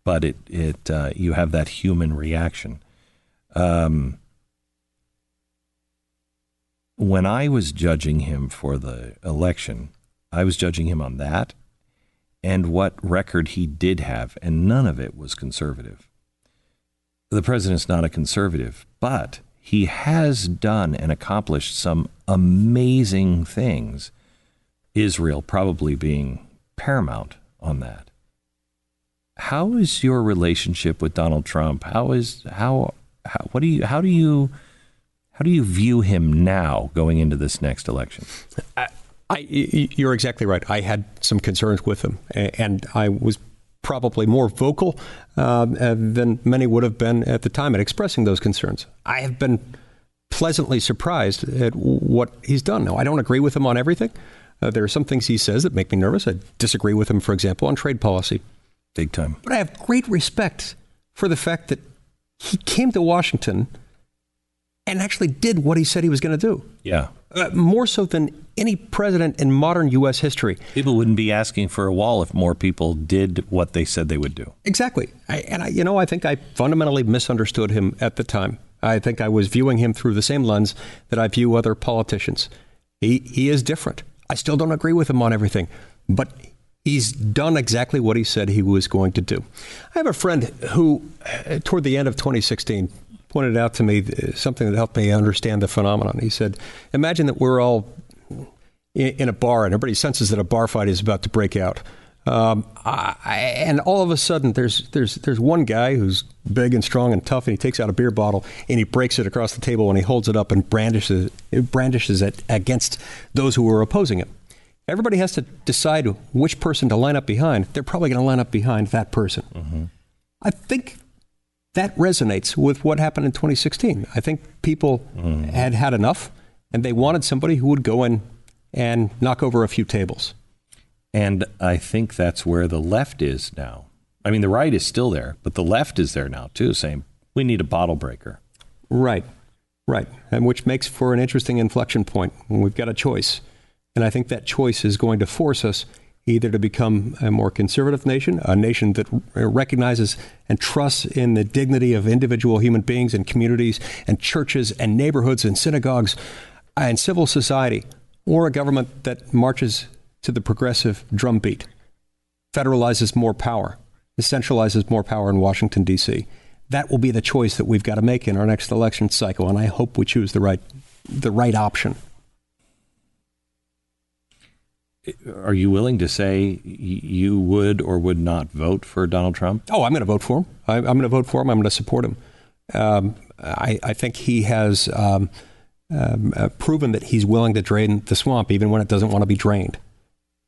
but it it uh, you have that human reaction. Um, when I was judging him for the election, I was judging him on that and what record he did have, and none of it was conservative. The president's not a conservative, but he has done and accomplished some amazing things. Israel probably being paramount on that. How is your relationship with Donald Trump? How is how, how what do you how do you how do you view him now going into this next election? I, I, you're exactly right. I had some concerns with him, and I was probably more vocal um, uh, than many would have been at the time at expressing those concerns. I have been pleasantly surprised at what he's done. Now, I don't agree with him on everything. Uh, there are some things he says that make me nervous. I disagree with him, for example, on trade policy. Big time. But I have great respect for the fact that he came to Washington and actually did what he said he was going to do. Yeah. Uh, more so than any president in modern U.S. history. People wouldn't be asking for a wall if more people did what they said they would do. Exactly. I, and I, you know, I think I fundamentally misunderstood him at the time. I think I was viewing him through the same lens that I view other politicians. He he is different. I still don't agree with him on everything, but he's done exactly what he said he was going to do. I have a friend who, uh, toward the end of 2016, pointed out to me something that helped me understand the phenomenon. He said, Imagine that we're all in a bar and everybody senses that a bar fight is about to break out. Um, I, and all of a sudden, there's there's there's one guy who's big and strong and tough, and he takes out a beer bottle and he breaks it across the table and he holds it up and brandishes it, brandishes it against those who are opposing him. Everybody has to decide which person to line up behind. They're probably going to line up behind that person. Mm-hmm. I think that resonates with what happened in 2016. I think people mm. had had enough and they wanted somebody who would go in and knock over a few tables. And I think that's where the left is now. I mean, the right is still there, but the left is there now too, saying we need a bottle breaker. Right, right. And which makes for an interesting inflection point when we've got a choice. And I think that choice is going to force us either to become a more conservative nation, a nation that recognizes and trusts in the dignity of individual human beings and communities and churches and neighborhoods and synagogues and civil society, or a government that marches to the progressive drumbeat. federalizes more power, centralizes more power in Washington, D.C. That will be the choice that we've got to make in our next election cycle, and I hope we choose the right, the right option. Are you willing to say you would or would not vote for Donald Trump? Oh, I'm going to vote for him. I, am going to vote for him. I'm going to support him. Um, I, I, think he has um, um, uh, proven that he's willing to drain the swamp even when it doesn't want to be drained.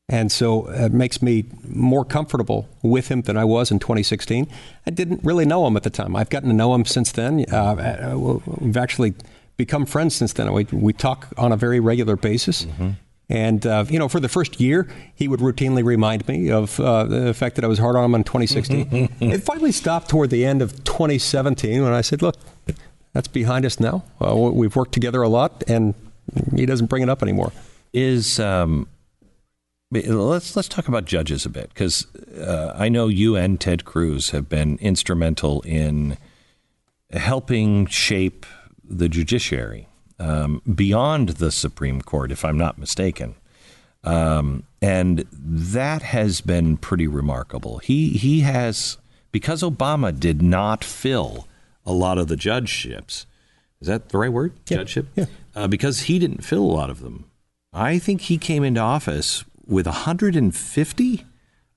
And so it makes me more comfortable with him than I was in 2016. I didn't really know him at the time. I've gotten to know him since then. Uh, uh we've actually become friends since then. We, we talk on a very regular basis. Mm-hmm. And, uh, you know, for the first year, he would routinely remind me of uh, the fact that I was hard on him in 2016. it finally stopped toward the end of 2017 when I said, look, that's behind us now. Uh, we've worked together a lot, and he doesn't bring it up anymore. Is um, let's let's talk about judges a bit because uh, I know you and Ted Cruz have been instrumental in helping shape the judiciary um, beyond the Supreme Court, if I'm not mistaken. Um, and that has been pretty remarkable. He he has because Obama did not fill a lot of the judgeships. Is that the right word? Yeah. Judgeship? Yeah. Uh, because he didn't fill a lot of them. I think he came into office with 150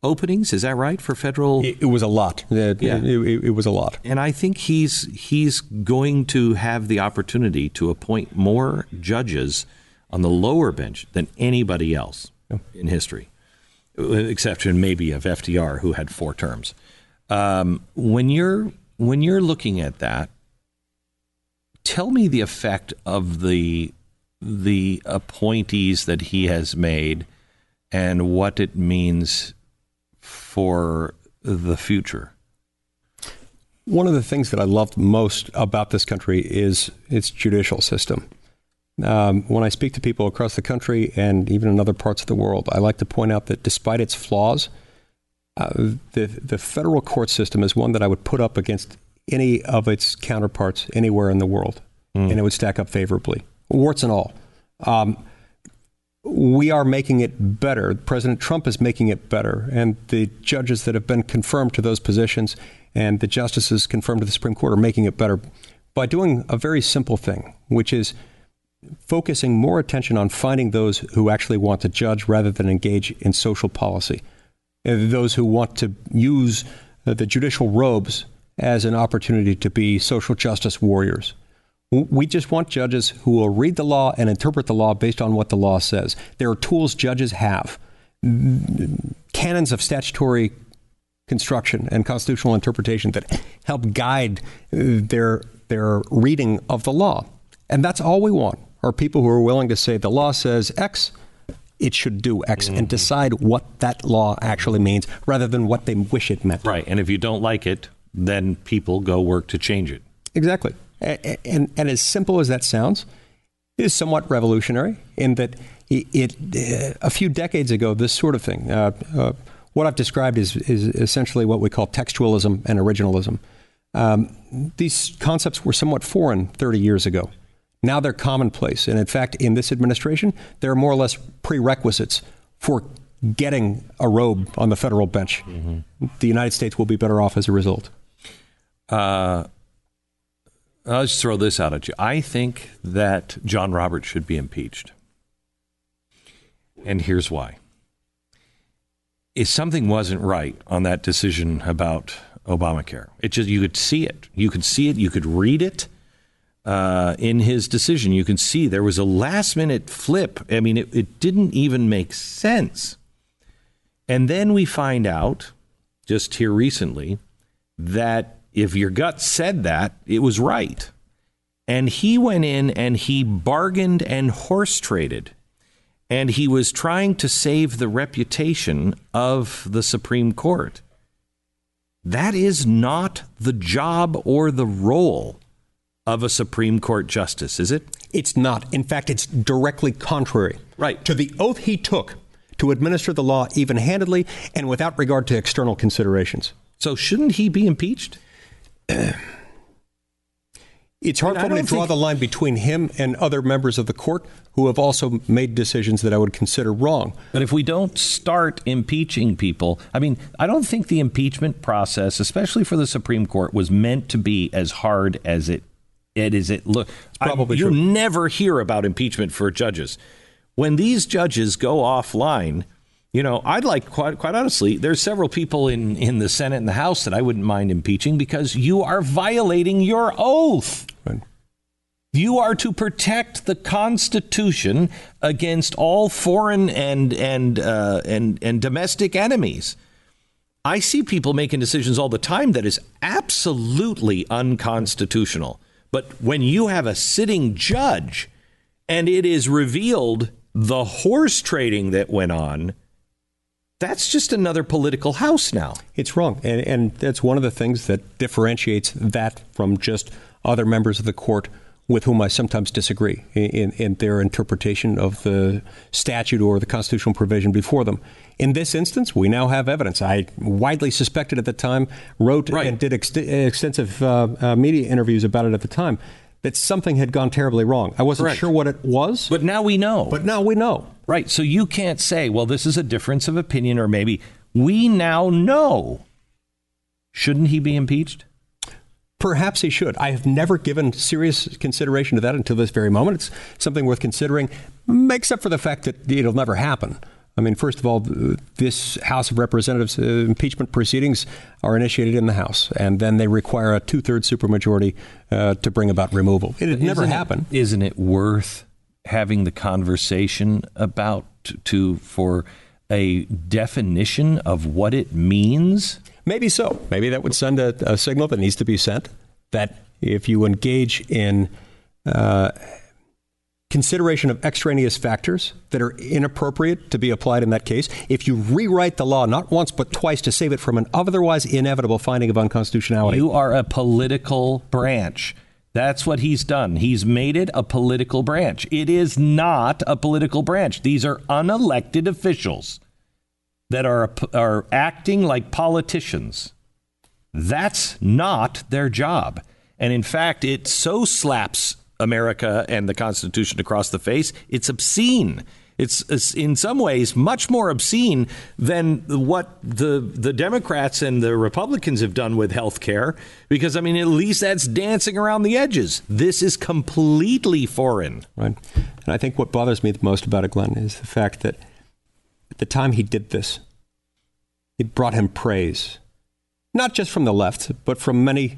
openings. Is that right for federal? It, it was a lot. It, yeah. It, it, was a lot. And I think he's he's going to have the opportunity to appoint more judges on the lower bench than anybody else yeah. in history, exception maybe of FDR, who had four terms. Um, when you're when you're looking at that, tell me the effect of the the appointees that he has made and what it means for the future. One of the things that I loved most about this country is its judicial system. Um, when I speak to people across the country and even in other parts of the world, I like to point out that despite its flaws, uh, the the federal court system is one that I would put up against any of its counterparts anywhere in the world, mm. and it would stack up favorably, warts and all. Um, we are making it better. President Trump is making it better, and the judges that have been confirmed to those positions and the justices confirmed to the Supreme Court are making it better by doing a very simple thing, which is focusing more attention on finding those who actually want to judge rather than engage in social policy those who want to use the judicial robes as an opportunity to be social justice warriors. We just want judges who will read the law and interpret the law based on what the law says. There are tools judges have, canons of statutory construction and constitutional interpretation that help guide their their reading of the law. And that's all we want are people who are willing to say the law says X, it should do X mm-hmm. and decide what that law actually means rather than what they wish it meant. Right. And if you don't like it, then people go work to change it. Exactly. And, and, and as simple as that sounds, it is somewhat revolutionary in that it, it a few decades ago, this sort of thing, uh, uh, what I've described is, is essentially what we call textualism and originalism. Um, these concepts were somewhat foreign 30 years ago. Now they're commonplace. And in fact, in this administration, there are more or less prerequisites for getting a robe on the federal bench. Mm-hmm. The United States will be better off as a result. Uh, I'll just throw this out at you. I think that John Roberts should be impeached. And here's why. If something wasn't right on that decision about Obamacare, it just you could see it. You could see it, you could read it uh, in his decision. You can see there was a last minute flip. I mean, it, it didn't even make sense. And then we find out, just here recently, that if your gut said that, it was right. And he went in and he bargained and horse traded. And he was trying to save the reputation of the Supreme Court. That is not the job or the role of a Supreme Court justice, is it? It's not. In fact, it's directly contrary. Right. To the oath he took to administer the law even handedly and without regard to external considerations. So, shouldn't he be impeached? *clears throat* It's hard for me to draw think... the line between him and other members of the court who have also made decisions that I would consider wrong. But if we don't start impeaching people, I mean, I don't think the impeachment process, especially for the Supreme Court, was meant to be as hard as it it is. It look probably I, you never hear about impeachment for judges when these judges go offline. You know, I'd like quite quite honestly. There's several people in in the Senate and the House that I wouldn't mind impeaching because you are violating your oath. Right. You are to protect the Constitution against all foreign and and uh, and and domestic enemies. I see people making decisions all the time that is absolutely unconstitutional. But when you have a sitting judge and it is revealed the horse trading that went on, that's just another political house now. It's wrong. And, and that's one of the things that differentiates that from just other members of the court with whom I sometimes disagree in, in, their interpretation of the statute or the constitutional provision before them. In this instance, we now have evidence. I widely suspected at the time, wrote right. and did ex- extensive uh, uh, media interviews about it at the time, that something had gone terribly wrong. I wasn't Correct. sure what it was. But now we know. But now we know. Right. So you can't say, well, this is a difference of opinion, or maybe we now know. Shouldn't he be impeached? Perhaps he should. I have never given serious consideration to that until this very moment. It's something worth considering, except for the fact that it'll never happen. I mean, first of all, this House of Representatives uh, impeachment proceedings are initiated in the House, and then they require a two-thirds supermajority uh, to bring about removal. It never happened. Isn't it worth having the conversation about to for a definition of what it means? Maybe so. Maybe that would send a, a signal that needs to be sent that if you engage in uh, consideration of extraneous factors that are inappropriate to be applied in that case, if you rewrite the law not once but twice to save it from an otherwise inevitable finding of unconstitutionality. You are a political branch. That's what he's done. He's made it a political branch. It is not a political branch. These are unelected officials that are, are acting like politicians. That's not their job. And in fact, it so slaps America and the Constitution across the face, it's obscene. It's, it's, in some ways much more obscene than what the the Democrats and the Republicans have done with health care because I mean at least that's dancing around the edges. This is completely foreign. Right. And I think what bothers me the most about it, Glenn, is the fact that at the time he did this, it brought him praise, not just from the left, but from many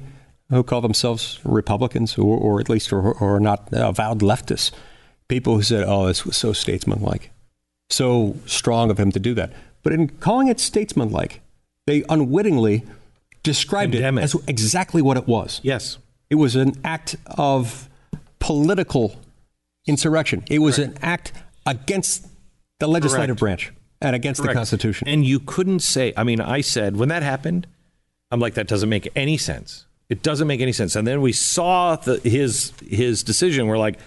who call themselves Republicans or, or at least or, or not avowed leftists. People who said, oh, this was so statesmanlike, so strong of him to do that. But in calling it statesmanlike, they unwittingly described it as exactly what it was. Yes. It was an act of political insurrection. It was Correct. an act against the legislative Correct. branch and against Correct. the Constitution. And you couldn't say, I mean, I said, when that happened, I'm like, that doesn't make any sense. It doesn't make any sense. And then we saw the, his his decision. We're like,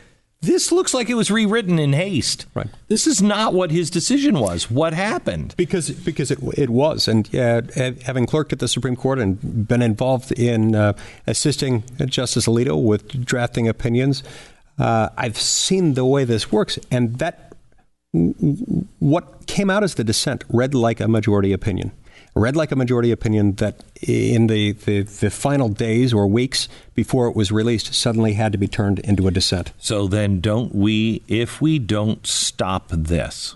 this looks like it was rewritten in haste. Right. This is not what his decision was. What happened? Because because it, it was, and uh, having clerked at the Supreme Court and been involved in uh, assisting Justice Alito with drafting opinions, uh, I've seen the way this works, and that what came out as the dissent read like a majority opinion. Read like a majority opinion that in the, the, the, final days or weeks before it was released suddenly had to be turned into a dissent. So then, don't we, if we don't stop this,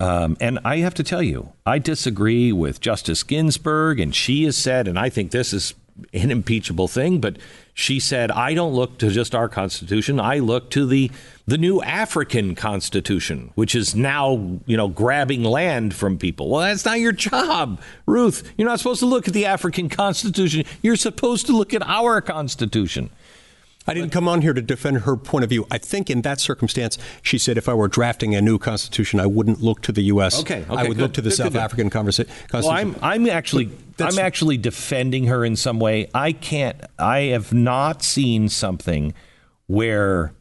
um, and I have to tell you, I disagree with Justice Ginsburg, and she has said, and I think this is an impeachable thing, but she said, I don't look to just our Constitution. I look to the the new African Constitution, which is now, you know, grabbing land from people. Well, that's not your job, Ruth. You're not supposed to look at the African Constitution. You're supposed to look at our Constitution. I didn't come on here to defend her point of view. I think in that circumstance, she said if I were drafting a new constitution, I wouldn't look to the U.S. Okay, okay I would good, look to the good, South good, African conversa- constitution. Well, I'm, I'm actually I'm actually defending her in some way. I can't. I have not seen something where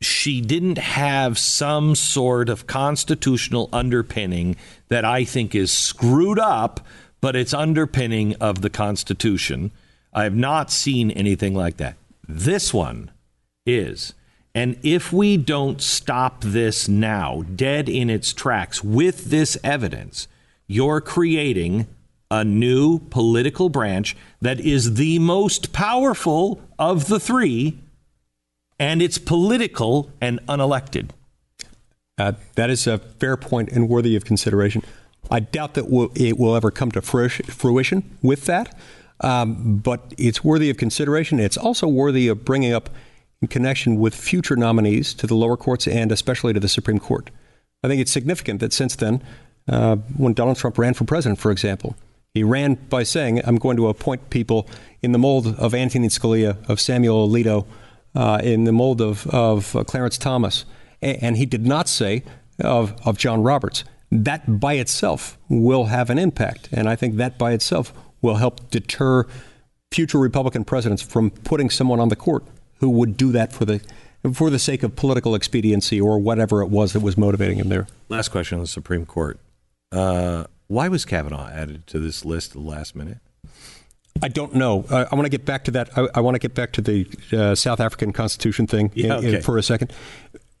she didn't have some sort of constitutional underpinning that I think is screwed up, but it's underpinning of the Constitution I have not seen anything like that. This one is. And if we don't stop this now, dead in its tracks, with this evidence, you're creating a new political branch that is the most powerful of the three, and it's political and unelected. Uh, that is a fair point and worthy of consideration. I doubt that it will ever come to fruition with that, um, but it's worthy of consideration. It's also worthy of bringing up in connection with future nominees to the lower courts and especially to the Supreme Court. I think it's significant that since then, uh, when Donald Trump ran for president, for example, he ran by saying, I'm going to appoint people in the mold of Antonin Scalia, of Samuel Alito, uh, in the mold of, of uh, Clarence Thomas. And he did not say of, of John Roberts. That by itself will have an impact. And I think that by itself will help deter future Republican presidents from putting someone on the court who would do that for the for the sake of political expediency or whatever it was that was motivating him there. Last question on the Supreme Court. Uh, why was Kavanaugh added to this list at the last minute? I don't know. Uh, I want to get back to that. I, I want to get back to the uh, South African Constitution thing yeah, in, in, for a second.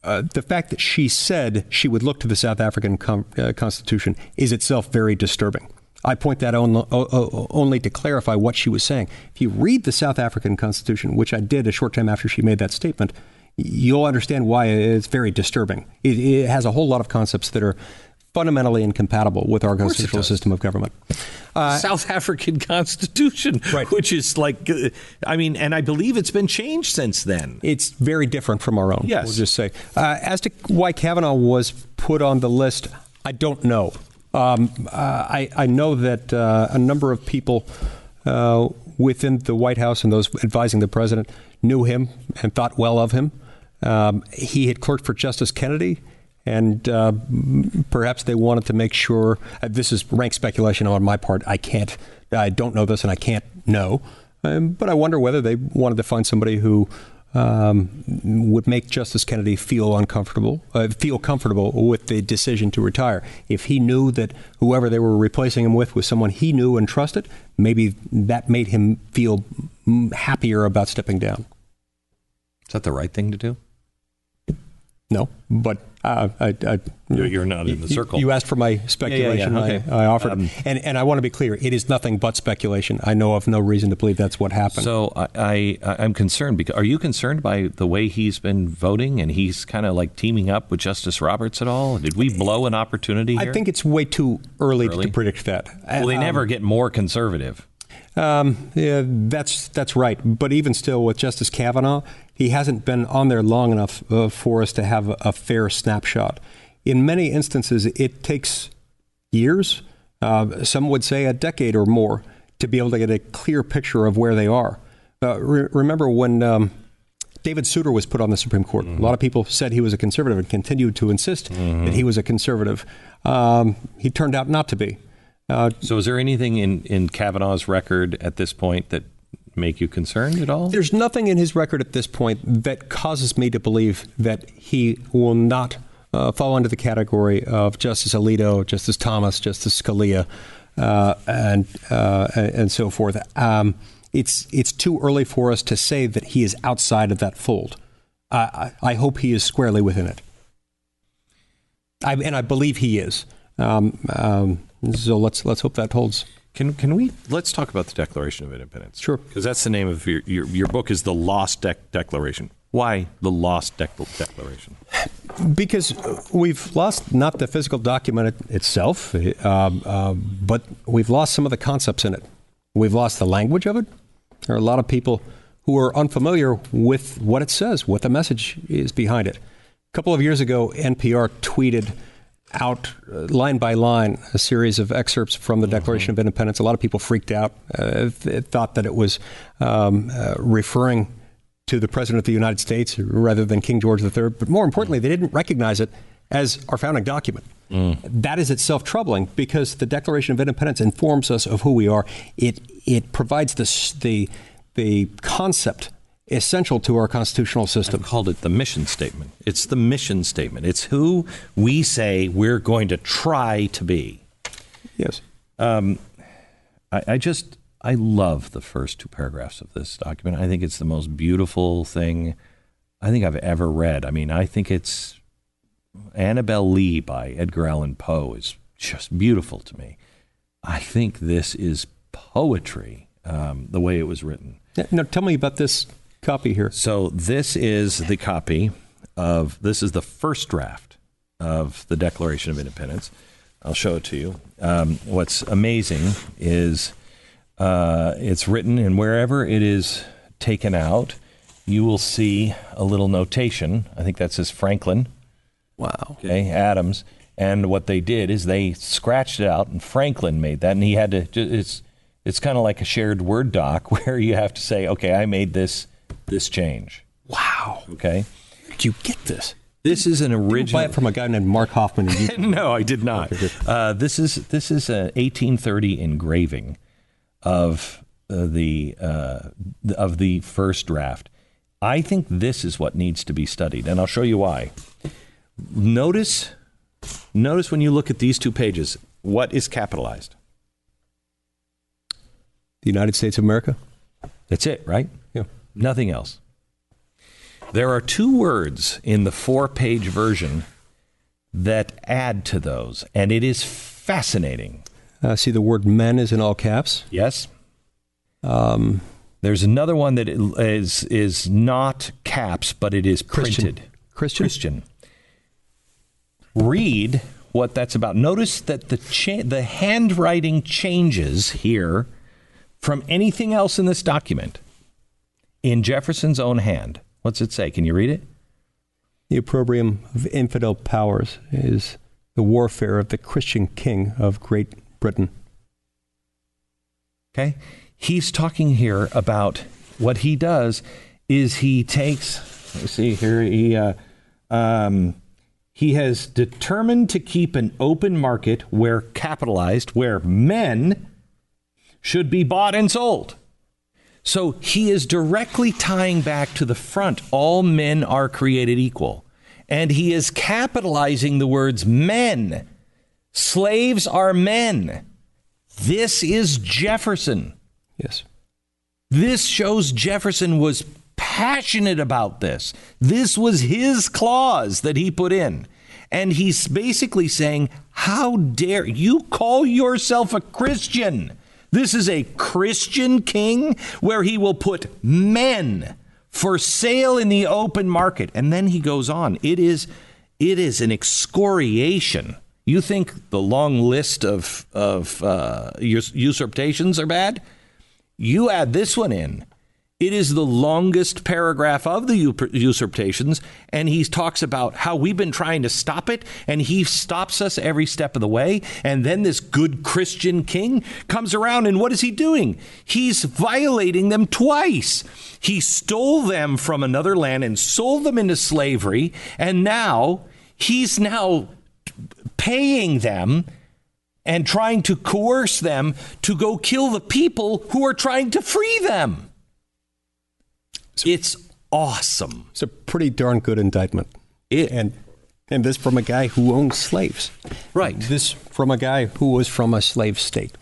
Uh, the fact that she said she would look to the South African com- uh, Constitution is itself very disturbing. I point that on, only to clarify what she was saying. If you read the South African Constitution, which I did a short time after she made that statement, you'll understand why it's very disturbing. It, it has a whole lot of concepts that are fundamentally incompatible with our constitutional system of government. Uh, South African Constitution, right. which is like, uh, I mean, and I believe it's been changed since then. It's very different from our own. Yes. We'll just say. Uh, as to why Kavanaugh was put on the list, I don't know. Um, I, I, know that uh, a number of people uh, within the White House and those advising the president knew him and thought well of him. Um, he had clerked for Justice Kennedy and uh, perhaps they wanted to make sure. Uh, this is rank speculation on my part. I can't. I don't know this, and I can't know. Um, but I wonder whether they wanted to find somebody who um, would make Justice Kennedy feel uncomfortable, uh, feel comfortable with the decision to retire. If he knew that whoever they were replacing him with was someone he knew and trusted, maybe that made him feel happier about stepping down. Is that the right thing to do? No, but uh, I, I, you're not in the circle. You asked for my speculation. Yeah, yeah, yeah. Okay. I, I, offered, um, and and I want to be clear. It is nothing but speculation. I know of no reason to believe that's what happened. So I, I am concerned. Because are you concerned by the way he's been voting and he's kind of like teaming up with Justice Roberts at all? Did we blow an opportunity? Here? I think it's way too early, early? to predict that. Well, they um, never get more conservative. Um, yeah, that's that's right. But even still, with Justice Kavanaugh, he hasn't been on there long enough uh, for us to have a, a, fair snapshot. In many instances, it takes years. Uh, some would say a decade or more to be able to get a clear picture of where they are. Uh, re- remember when um, David Souter was put on the Supreme Court? Mm-hmm. A lot of people said he was a conservative and continued to insist mm-hmm. that he was a conservative. Um, he turned out not to be. Uh, so, is there anything in, in Kavanaugh's record at this point that make you concerned at all? There's nothing in his record at this point that causes me to believe that he will not uh, fall under the category of Justice Alito, Justice Thomas, Justice Scalia, uh, and uh, and so forth. Um, it's it's too early for us to say that he is outside of that fold. I, I hope he is squarely within it, I, and I believe he is. Um, um, so let's let's hope that holds. Can can we let's talk about the Declaration of Independence? Sure, because that's the name of your your, your book is the Lost De- Declaration. Why the Lost De- Declaration? Because we've lost not the physical document itself, uh, uh, but we've lost some of the concepts in it. We've lost the language of it. There are a lot of people who are unfamiliar with what it says, what the message is behind it. A couple of years ago, NPR tweeted out uh, line by line a series of excerpts from the Declaration mm-hmm. of Independence. A lot of people freaked out, uh, thought that it was um, uh, referring to the President of the United States rather than King George III. But more importantly, they didn't recognize it as our founding document. Mm. That is itself troubling because the Declaration of Independence informs us of who we are. It it provides the the the concept essential to our constitutional system. I've called it the mission statement. It's the mission statement. It's who we say we're going to try to be. Yes. Um, I, I, just I love the first two paragraphs of this document. I think it's the most beautiful thing I think I've ever read. I mean, I think it's Annabel Lee by Edgar Allan Poe is just beautiful to me. I think this is poetry, um, the way it was written. Now, tell me about this copy here. So this is the copy of this is the first draft of the Declaration of Independence. I'll show it to you. Um, what's amazing is uh, it's written, and wherever it is taken out, you will see a little notation. I think that says Franklin. Wow. Okay, Adams. And what they did is they scratched it out, and Franklin made that, and he had to. It's it's kind of like a shared Word doc *laughs* where you have to say, okay, I made this this change. Wow. Okay. Did you get this? This is an original. Buy it from a guy named Mark Hofmann. *laughs* no, I did not. Uh, this is this is a 1830 engraving of uh, the uh, of the first draft. I think this is what needs to be studied, and I'll show you why. Notice, notice when you look at these two pages, what is capitalized? The United States of America. That's it, right? Nothing else. There are two words in the four-page version that add to those, and it is fascinating. Uh, see, the word "men" is in all caps. Yes. Um, There's another one that is is not caps, but it is Christian. printed. Christian. Christian. Read what that's about. Notice that the cha- the handwriting changes here from anything else in this document. In Jefferson's own hand, what's it say? Can you read it? The opprobrium of infidel powers is the warfare of the Christian king of Great Britain. Okay? He's talking here about what he does is he takes, let me see here, he, uh, um, he has determined to keep an open market where capitalized, where men should be bought and sold. So he is directly tying back to the front all men are created equal. And he is capitalizing the words men. Slaves are men. This is Jefferson. Yes. This shows Jefferson was passionate about this. This was his clause that he put in. And he's basically saying, How dare you call yourself a Christian? This is a Christian king where he will put men for sale in the open market. And then he goes on. It is it is an excoriation. You think the long list of of uh, usurpations are bad? You add this one in. It is the longest paragraph of the usurpations, and he talks about how we've been trying to stop it, and he stops us every step of the way. And then this good Christian king comes around, and what is he doing? He's violating them twice. He stole them from another land and sold them into slavery, and now he's now paying them and trying to coerce them to go kill the people who are trying to free them. It's awesome. It's a pretty darn good indictment. It, and and this from a guy who owned slaves. Right. This from a guy who was from a slave state.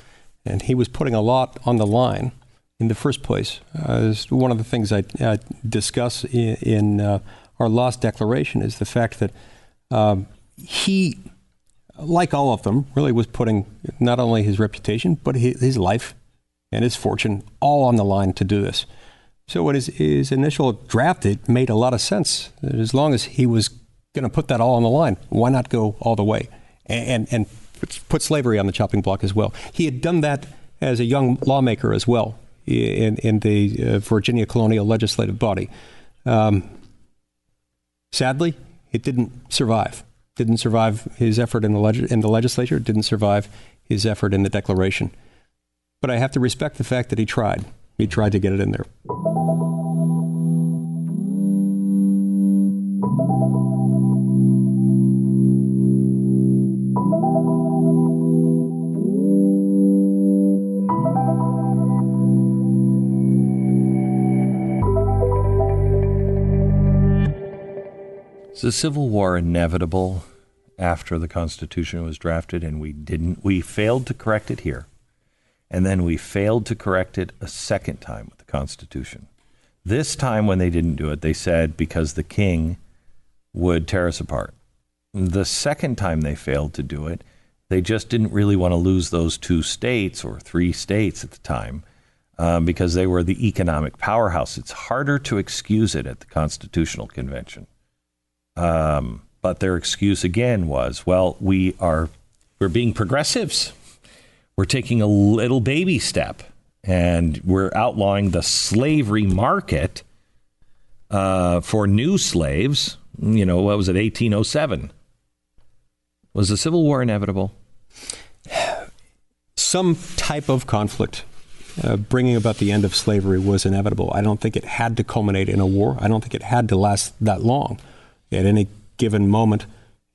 And he was putting a lot on the line in the first place. Uh, one of the things I uh, discuss in, in uh, our Lost Declaration is the fact that um, he, like all of them, really was putting not only his reputation, but his, his life and his fortune all on the line to do this. So his, his initial draft, it made a lot of sense. As long as he was going to put that all on the line, why not go all the way and, and, put slavery on the chopping block as well? He had done that as a young lawmaker as well in, in the uh, Virginia Colonial Legislative Body. Um, sadly, it didn't survive. Didn't survive his effort in the, leg- in the legislature, didn't survive his effort in the Declaration. But I have to respect the fact that he tried. He tried to get it in there. Is the Civil War inevitable after the Constitution was drafted and we didn't we failed to correct it here? And then we failed to correct it a second time with the Constitution. This time, when they didn't do it, they said because the king would tear us apart. The second time they failed to do it, they just didn't really want to lose those two states or three states at the time um, because they were the economic powerhouse. It's harder to excuse it at the Constitutional Convention. Um, but their excuse again was, well, we are we're being progressives. We're taking a little baby step, and we're outlawing the slavery market uh, for new slaves. You know, what was it, 1807? Was the Civil War inevitable? Some type of conflict uh, bringing about the end of slavery was inevitable. I don't think it had to culminate in a war. I don't think it had to last that long. At any given moment,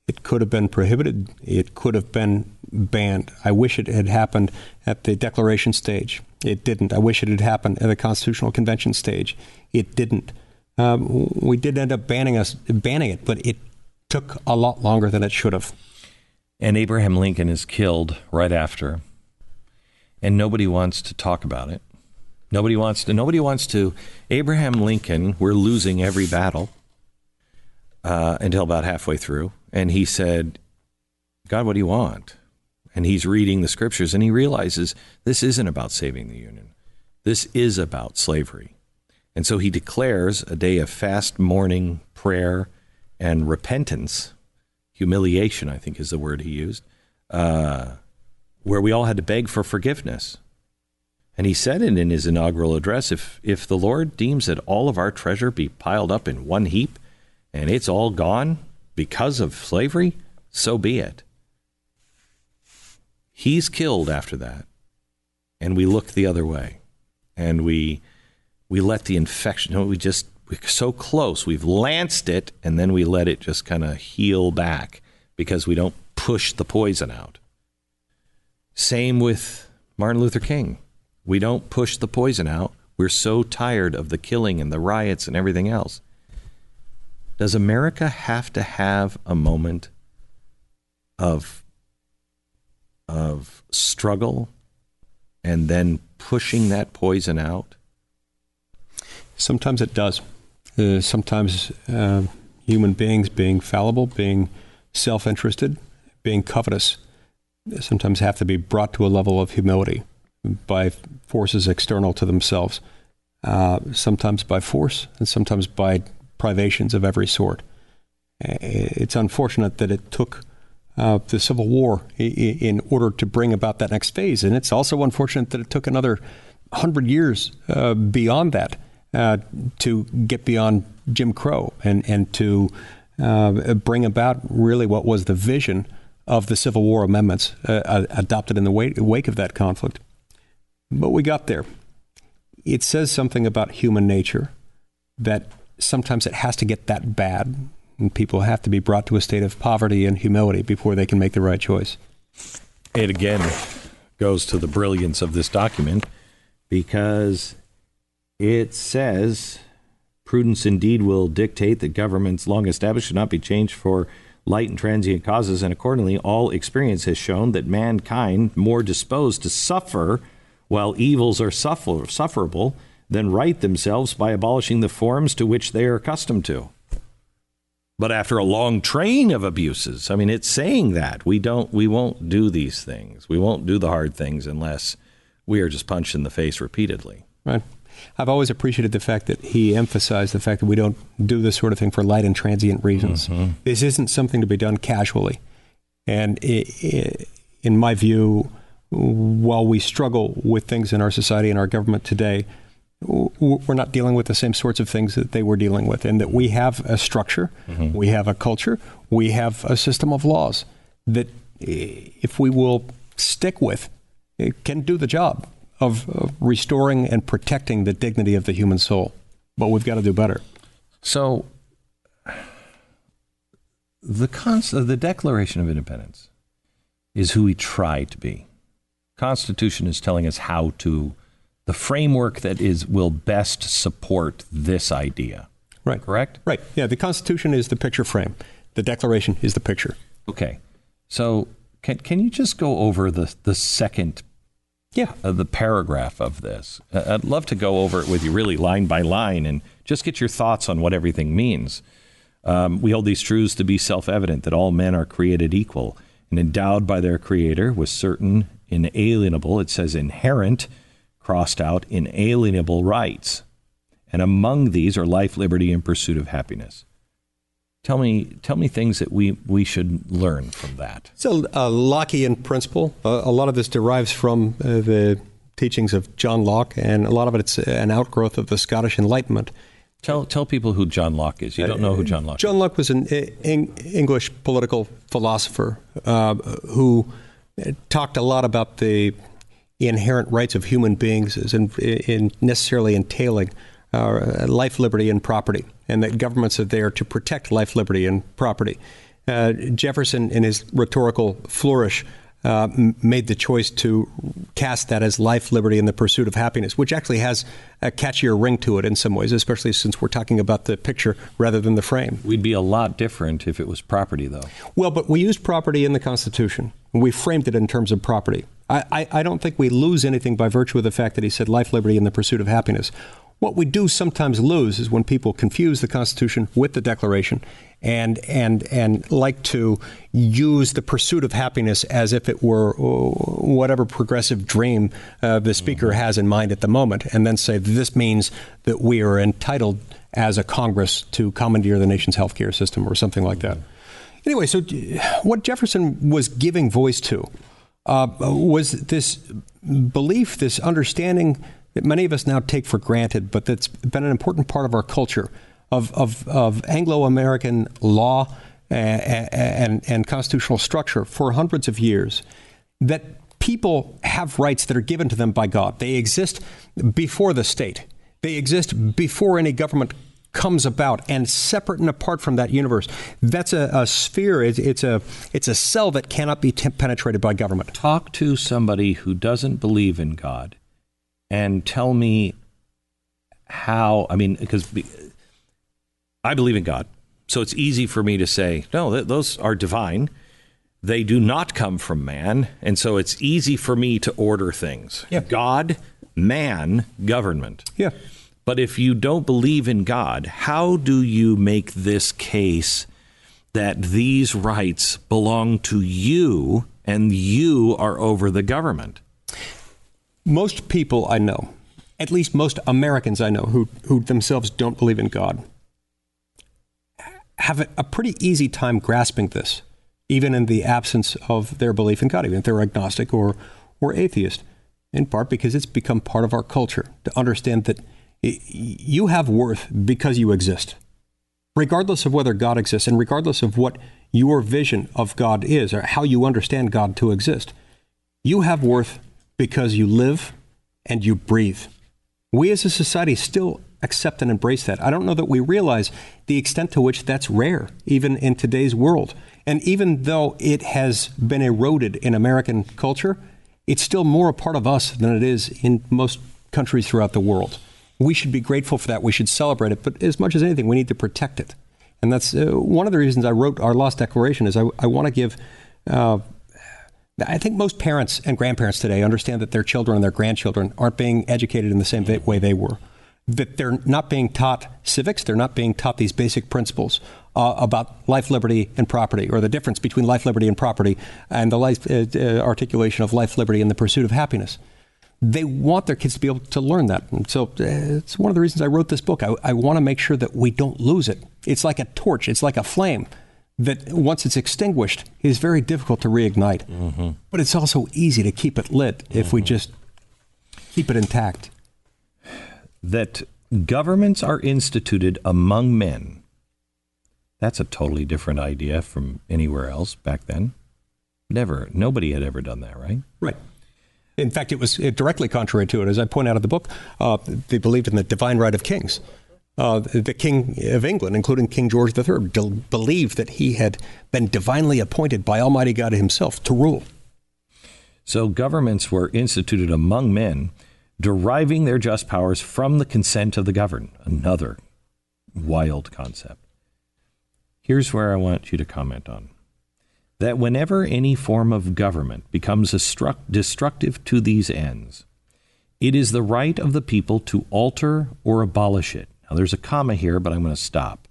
it could have been prohibited. It could have been banned. I wish it had happened at the declaration stage. It didn't. I wish it had happened at the Constitutional Convention stage. It didn't. Um, we did end up banning us, banning it, but it took a lot longer than it should have. And Abraham Lincoln is killed right after, and nobody wants to talk about it. Nobody wants to. Nobody wants to. Abraham Lincoln. We're losing every battle uh, until about halfway through, and he said, "God, what do you want?" And he's reading the scriptures, and he realizes this isn't about saving the Union. This is about slavery. And so he declares a day of fast mourning, prayer, and repentance. Humiliation, I think, is the word he used, uh, where we all had to beg for forgiveness. And he said it in his inaugural address if, if the Lord deems that all of our treasure be piled up in one heap and it's all gone because of slavery, so be it. He's killed after that, and we look the other way, and we we let the infection. We just we're so close. We've lanced it, and then we let it just kind of heal back because we don't push the poison out. Same with Martin Luther King. We don't push the poison out. We're so tired of the killing and the riots and everything else. Does America have to have a moment of of struggle and then pushing that poison out? Sometimes it does. Uh, sometimes uh, human beings, being fallible, being self interested, being covetous, sometimes have to be brought to a level of humility by forces external to themselves, uh, sometimes by force, and sometimes by privations of every sort. It's unfortunate that it took uh, the Civil War in order to bring about that next phase. And it's also unfortunate that it took another hundred years uh, beyond that uh, to get beyond Jim Crow and, and to uh, bring about really what was the vision of the Civil War amendments uh, adopted in the wake of that conflict. But we got there. It says something about human nature that sometimes it has to get that bad, and people have to be brought to a state of poverty and humility before they can make the right choice. It again goes to the brilliance of this document because it says prudence indeed will dictate that governments long established should not be changed for light and transient causes, and accordingly, all experience has shown that mankind more disposed to suffer while evils are suffer- sufferable than right themselves by abolishing the forms to which they are accustomed to. But after a long train of abuses, I mean, it's saying that we don't, we won't do these things. We won't do the hard things unless we are just punched in the face repeatedly. Right. I've always appreciated the fact that he emphasized the fact that we don't do this sort of thing for light and transient reasons. Mm-hmm. This isn't something to be done casually. And it, it, in my view, while we struggle with things in our society and our government today, we're not dealing with the same sorts of things that they were dealing with, and that we have a structure, mm-hmm. we have a culture, we have a system of laws that, if we will stick with, it can do the job of, of restoring and protecting the dignity of the human soul. But we've got to do better. So, the cons- the Declaration of Independence is who we try to be. Constitution is telling us how to the framework that is will best support this idea. Right. Correct? Right. Yeah, the Constitution is the picture frame. The Declaration is the picture. Okay. So, can can you just go over the the second yeah. Uh, the paragraph of this. Uh, I'd love to go over it with you, really line by line, and just get your thoughts on what everything means. Um, we hold these truths to be self evident that all men are created equal and endowed by their Creator with certain inalienable, it says inherent, crossed out, inalienable rights. And among these are life, liberty, and pursuit of happiness. Tell me, tell me things that we, we should learn from that. So, a Lockean principle. Uh, a lot of this derives from uh, the teachings of John Locke, and a lot of it's an outgrowth of the Scottish Enlightenment. Tell tell people who John Locke is. You don't know who John Locke. Is John Locke was an English political philosopher uh, who talked a lot about the inherent rights of human beings as in, in necessarily entailing uh, life, liberty, and property and that governments are there to protect life, liberty, and property. Uh, Jefferson, in his rhetorical flourish, uh, made the choice to cast that as life, liberty, and the pursuit of happiness, which actually has a catchier ring to it in some ways, especially since we're talking about the picture rather than the frame. We'd be a lot different if it was property, though. Well, but we used property in the Constitution. We framed it in terms of property. I, I, I don't think we lose anything by virtue of the fact that he said life, liberty, and the pursuit of happiness. What we do sometimes lose is when people confuse the Constitution with the Declaration and and and like to use the pursuit of happiness as if it were uh, whatever progressive dream uh, the speaker mm-hmm. has in mind at the moment, and then say this means that we are entitled as a Congress to commandeer the nation's healthcare system or something like that. Anyway, so what Jefferson was giving voice to uh, was this belief, this understanding that many of us now take for granted, but that's been an important part of our culture of, of, of Anglo American law and, and, and constitutional structure for hundreds of years. That people have rights that are given to them by God. They exist before the state, they exist before any government comes about and separate and apart from that universe that's a, a sphere it's, it's, a it's a cell that cannot be t- penetrated by government talk to somebody who doesn't believe in god and tell me how. I mean, because I believe in God, so it's easy for me to say, no, th- those are divine. They do not come from man, and so it's easy for me to order things. Yeah. God, man, government. Yeah. But if you don't believe in God, how do you make this case that these rights belong to you and you are over the government? most people I know, at least most Americans I know who, who themselves don't believe in God, have a pretty easy time grasping this, even in the absence of their belief in God, even if they're agnostic or, or atheist, in part because it's become part of our culture to understand that you have worth because you exist. Regardless of whether God exists and regardless of what your vision of God is or how you understand God to exist, you have worth because you live and you breathe. We as a society still accept and embrace that. I don't know that we realize the extent to which that's rare, even in today's world. And even though it has been eroded in American culture, it's still more a part of us than it is in most countries throughout the world. We should be grateful for that. We should celebrate it. But as much as anything, we need to protect it. And that's uh, one of the reasons I wrote our Lost Declaration is I, I want to give uh, I think most parents and grandparents today understand that their children and their grandchildren aren't being educated in the same way they were. That they're not being taught civics, they're not being taught these basic principles uh, about life, liberty, and property, or the difference between life, liberty, and property, and the life uh, uh, articulation of life, liberty, and the pursuit of happiness. They want their kids to be able to learn that. And so uh, it's one of the reasons I wrote this book. I, I want to make sure that we don't lose it. It's like a torch, it's like a flame that once it's extinguished is very difficult to reignite. Mm-hmm. But it's also easy to keep it lit if mm-hmm. we just keep it intact. That governments are instituted among men. That's a totally different idea from anywhere else back then. Never, nobody had ever done that, right? Right. In fact, it was directly contrary to it. As I point out in the book, uh, they believed in the divine right of kings uh, the King of England, including King George III, believed that he had been divinely appointed by Almighty God Himself to rule. So governments were instituted among men, deriving their just powers from the consent of the governed. Another wild concept. Here's where I want you to comment on. That whenever any form of government becomes destructive to these ends, it is the right of the people to alter or abolish it. Now, there's a comma here, but I'm going to stop.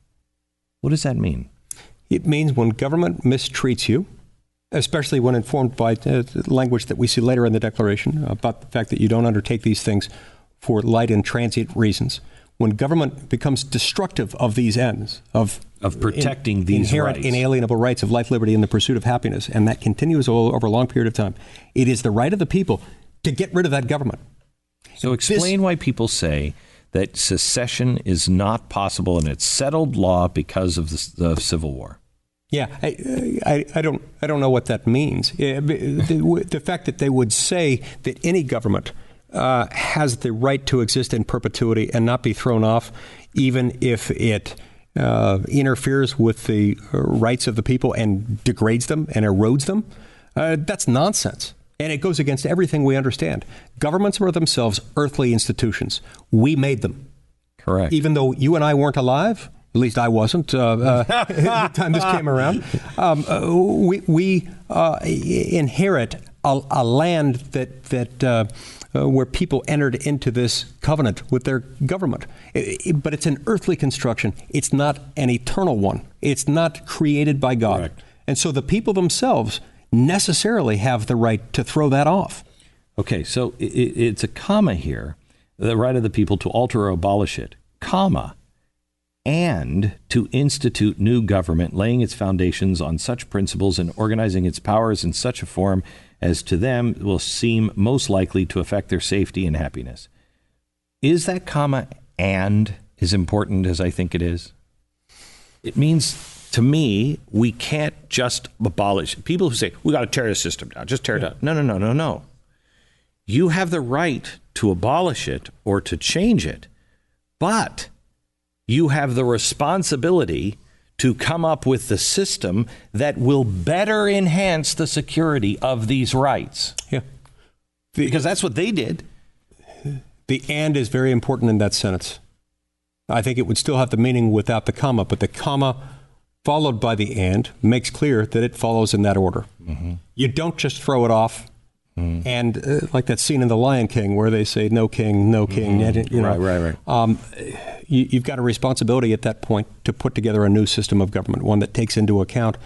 What does that mean? It means when government mistreats you, especially when informed by language that we see later in the Declaration about the fact that you don't undertake these things for light and transient reasons. When government becomes destructive of these ends, of of protecting in, these inherent rights. inalienable rights of life, liberty, and the pursuit of happiness, and that continues over a long period of time, it is the right of the people to get rid of that government. So explain this, why people say that secession is not possible and it's settled law because of the, the Civil War. Yeah, I, I, I, don't I don't know what that means. The, the fact that they would say that any government uh, has the right to exist in perpetuity and not be thrown off, even if it uh, interferes with the rights of the people and degrades them and erodes them, uh, that's nonsense. And it goes against everything we understand. Governments are themselves earthly institutions. We made them. Correct. Even though you and I weren't alive, at least I wasn't uh, uh, *laughs* the time this came around. Um, uh, we, we uh, inherit a, a, land that that uh, where people entered into this covenant with their government. It, it, but it's an earthly construction. It's not an eternal one. It's not created by God. Correct. And so the people themselves necessarily have the right to throw that off. Okay, so it, it's a comma here, the right of the people to alter or abolish it, comma, and to institute new government, laying its foundations on such principles and organizing its powers in such a form as to them will seem most likely to affect their safety and happiness. Is that comma and as important as I think it is? It means to me, we can't just abolish. People who say, we got to tear the system down, just tear it down. No, no, no, no, no. You have the right to abolish it or to change it, but you have the responsibility to come up with the system that will better enhance the security of these rights. Yeah. The, because that's what they did. The and is very important in that sentence. I think it would still have the meaning without the comma, but the comma followed by the and makes clear that it follows in that order. Mm-hmm. You don't just throw it off. Mm. And uh, like that scene in The Lion King where they say, no king, no king. Mm-hmm. You know, right, right, right. Um, you, you've got a responsibility at that point to put together a new system of government, one that takes into account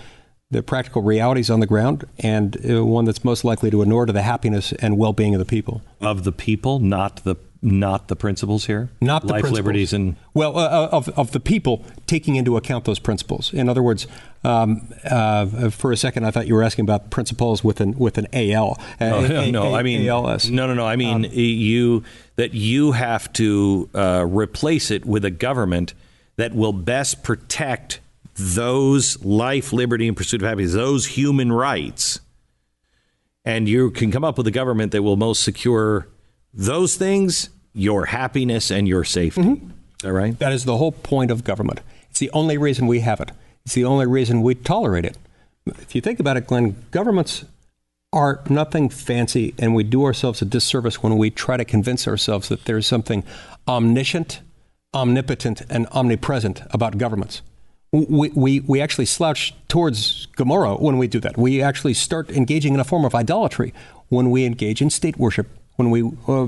the practical realities on the ground and uh, one that's most likely to inure to the happiness and well-being of the people. Of the people, not the not the principles here? Not the life, principles. liberties, and well, uh, uh, of of the people taking into account those principles. In other words, um, uh, for a second, I thought you were asking about principles with an with an AL. Uh, oh, a, *laughs* no, I mean ALS. No, no, no. I mean um, you that you have to uh, replace it with a government that will best protect those life, liberty, and pursuit of happiness, those human rights. And you can come up with a government that will most secure those things, your happiness and your safety. Mm-hmm. Is that right? That is the whole point of government. It's the only reason we have it. It's the only reason we tolerate it. If you think about it, Glenn, governments are nothing fancy, and we do ourselves a disservice when we try to convince ourselves that there's something omniscient, omnipotent, and omnipresent about governments. We, we, we actually slouch towards Gomorrah when we do that. We actually start engaging in a form of idolatry when we engage in state worship, when we, uh,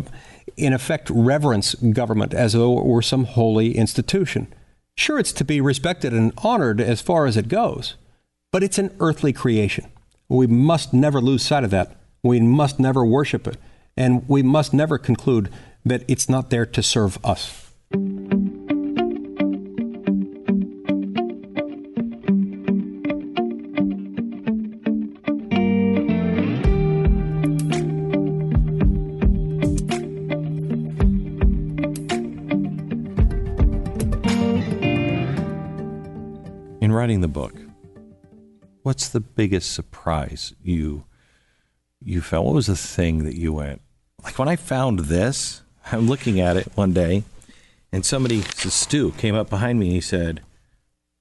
in effect, reverence government as though it were some holy institution. Sure, it's to be respected and honored as far as it goes, but it's an earthly creation. We must never lose sight of that. We must never worship it. And we must never conclude that it's not there to serve us. The book, what's the biggest surprise you you felt? What was the thing that you went like when I found this? I'm looking at it one day, and somebody, Stu, came up behind me. and He said,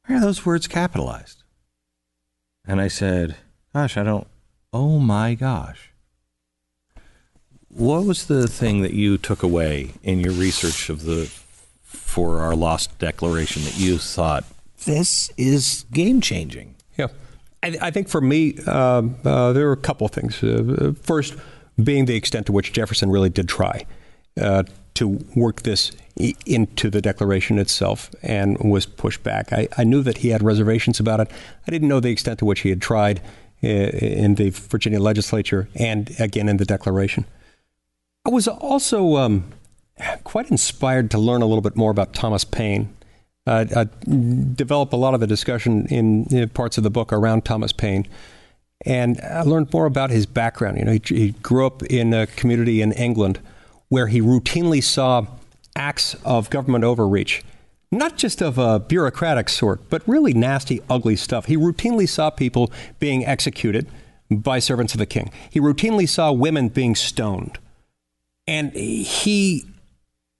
"Why are those words capitalized?" And I said, "Gosh, I don't." Oh my gosh! What was the thing that you took away in your research of the for our lost declaration that you thought this is game changing? Yeah. I, I think for me, uh, uh, there are a couple of things. Uh, first, being the extent to which Jefferson really did try uh, to work this into the Declaration itself and was pushed back. I, I, knew that he had reservations about it. I didn't know the extent to which he had tried uh, in the Virginia legislature and again in the Declaration. I was also um, quite inspired to learn a little bit more about Thomas Paine. Uh, I develop a lot of the discussion in, in, parts of the book around Thomas Paine. And I learned more about his background. You know, he, he grew up in a community in England where he routinely saw acts of government overreach, not just of a bureaucratic sort, but really nasty, ugly stuff. He routinely saw people being executed by servants of the king. He routinely saw women being stoned. And he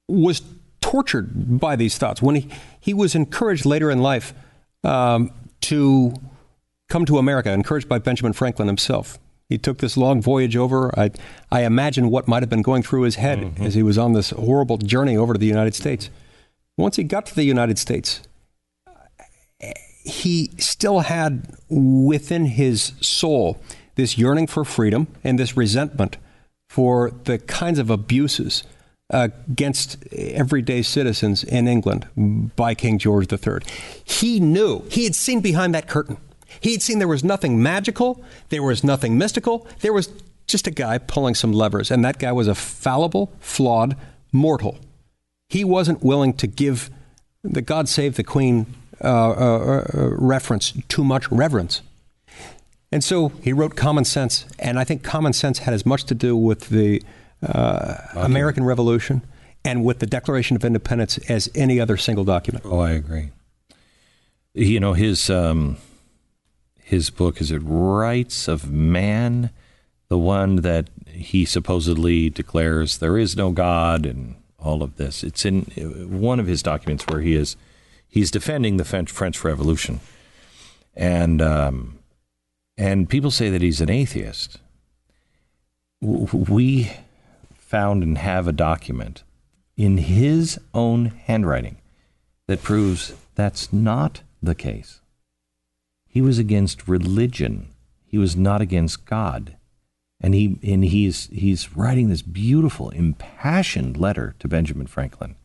was tortured by these thoughts. When he, he was encouraged later in life um, to come to America, encouraged by Benjamin Franklin himself. He took this long voyage over. I, I imagine what might have been going through his head mm-hmm. as he was on this horrible journey over to the United States. Once he got to the United States, he still had within his soul this yearning for freedom and this resentment for the kinds of abuses against everyday citizens in England by King George III. He knew, he had seen behind that curtain. He had seen there was nothing magical, there was nothing mystical, there was just a guy pulling some levers, and that guy was a fallible, flawed mortal. He wasn't willing to give the God Save the Queen uh, uh, uh, reference too much reverence. And so he wrote Common Sense, and I think Common Sense had as much to do with the. American Revolution and with the Declaration of Independence as any other single document. Oh, I agree. You know, his um, his book is it Rights of Man, the one that he supposedly declares there is no God and all of this. It's in one of his documents where he is he's defending the French Revolution, and um, and people say that he's an atheist. We found and have a document in his own handwriting that proves that's not the case. He was against religion. He was not against God. And he and he's he's writing this beautiful, impassioned letter to Benjamin Franklin.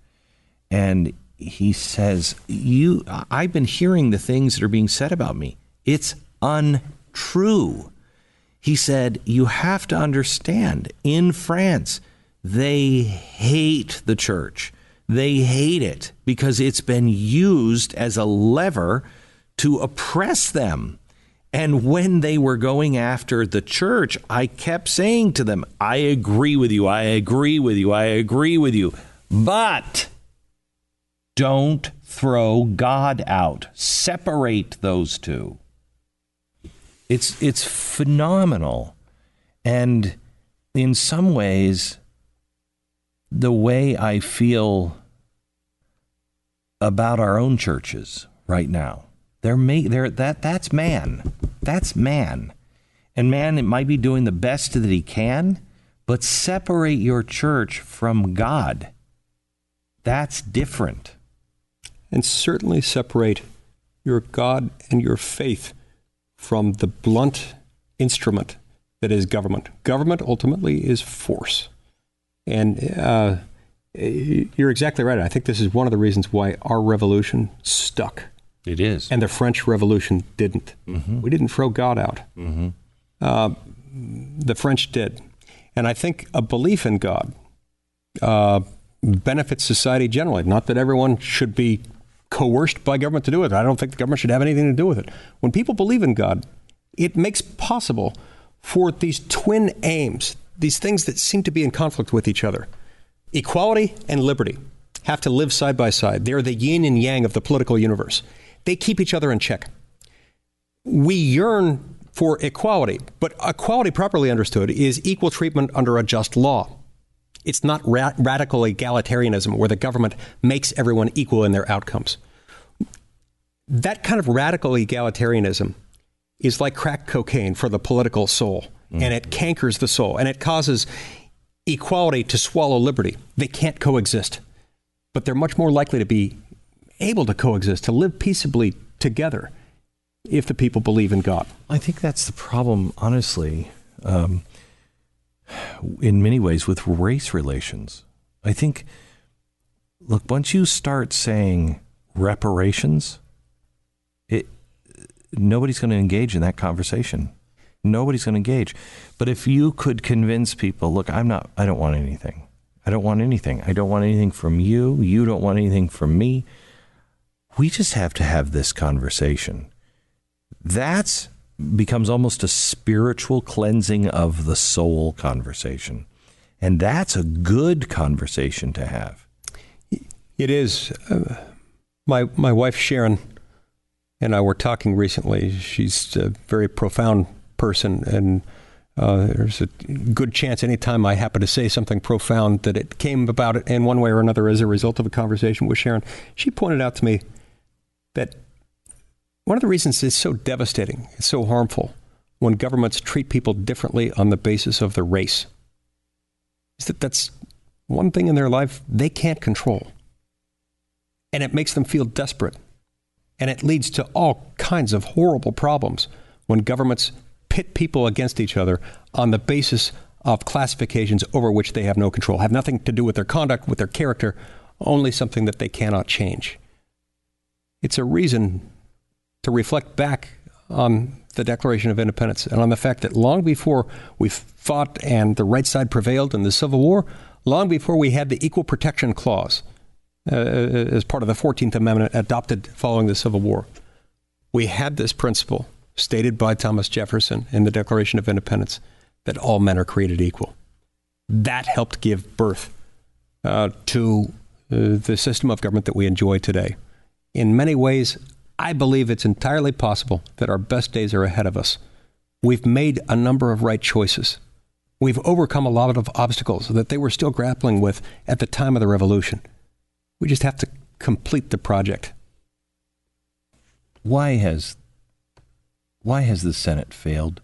And he says, You I've been hearing the things that are being said about me. It's untrue. He said, You have to understand, in France, they hate the church. They hate it because it's been used as a lever to oppress them. And when they were going after the church, I kept saying to them, I agree with you, I agree with you, I agree with you. But don't throw God out. Separate those two. It's it's phenomenal. And in some ways, the way I feel about our own churches right now. They're, ma- they're that that's man. That's man. And man, it might be doing the best that he can, but separate your church from God. That's different. And certainly separate your God and your faith from the blunt instrument that is government. Government ultimately is force. And uh, you're exactly right. I think this is one of the reasons why our revolution stuck. It is. And the French Revolution didn't. Mm-hmm. We didn't throw God out. Mm-hmm. Uh, the French did. And I think a belief in God uh, benefits society generally. Not that everyone should be coerced by government to do it. I don't think the government should have anything to do with it. When people believe in God, it makes possible for these twin aims these things that seem to be in conflict with each other. Equality and liberty have to live side by side. They're the yin and yang of the political universe. They keep each other in check. We yearn for equality, but equality, properly understood, is equal treatment under a just law. It's not ra- radical egalitarianism where the government makes everyone equal in their outcomes. That kind of radical egalitarianism is like crack cocaine for the political soul mm. and it cankers the soul and it causes equality to swallow liberty. They can't coexist, but they're much more likely to be able to coexist, to live peaceably together if the people believe in God. I think that's the problem, honestly, um, in many ways with race relations. I think, look, once you start saying reparations, it nobody's going to engage in that conversation. Nobody's going to engage. But if you could convince people, look, I'm not, I don't want anything. I don't want anything. I don't want anything from you. You don't want anything from me. We just have to have this conversation. That's becomes almost a spiritual cleansing of the soul conversation. And that's a good conversation to have. It is. Uh, my my wife Sharon and I were talking recently. She's a very profound person, and uh, there's a good chance anytime I happen to say something profound that it came about in one way or another as a result of a conversation with Sharon. She pointed out to me that one of the reasons it's so devastating, it's so harmful, when governments treat people differently on the basis of their race, is that that's one thing in their life they can't control. And it makes them feel desperate. And it leads to all kinds of horrible problems when governments pit people against each other on the basis of classifications over which they have no control, have nothing to do with their conduct, with their character, only something that they cannot change. It's a reason to reflect back on the Declaration of Independence and on the fact that long before we fought and the right side prevailed in the Civil War, long before we had the Equal Protection Clause uh, as part of the 14th Amendment adopted following the Civil War, we had this principle stated by Thomas Jefferson in the Declaration of Independence that all men are created equal. That helped give birth uh, to uh, the system of government that we enjoy today. In many ways, I believe it's entirely possible that our best days are ahead of us. We've made a number of right choices. We've overcome a lot of obstacles that they were still grappling with at the time of the revolution. We just have to complete the project. Why has why has the Senate failed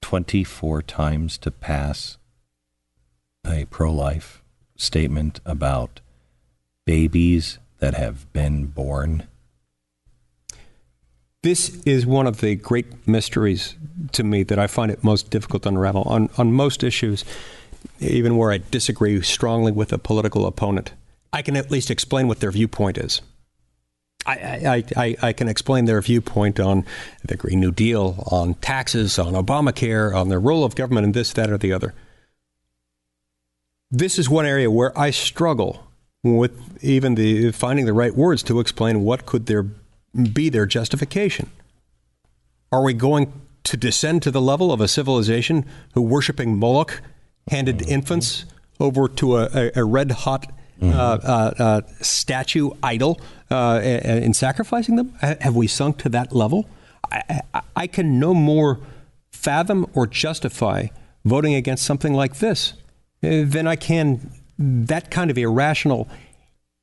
24 times to pass a pro life statement about babies that have been born? This is one of the great mysteries to me that I find it most difficult to unravel. On, on most issues, even where I disagree strongly with a political opponent, I can at least explain what their viewpoint is. I, I, I, can explain their viewpoint on the Green New Deal, on taxes, on Obamacare, on the role of government and this, that, or the other. This is one area where I struggle with even the finding the right words to explain what could there be their justification. Are we going to descend to the level of a civilization who, worshiping Moloch, handed infants over to a, a, a red hot uh, uh, uh, statue idol in sacrificing them? Have we sunk to that level? I, I, I can no more fathom or justify voting against something like this than I can that kind of irrational,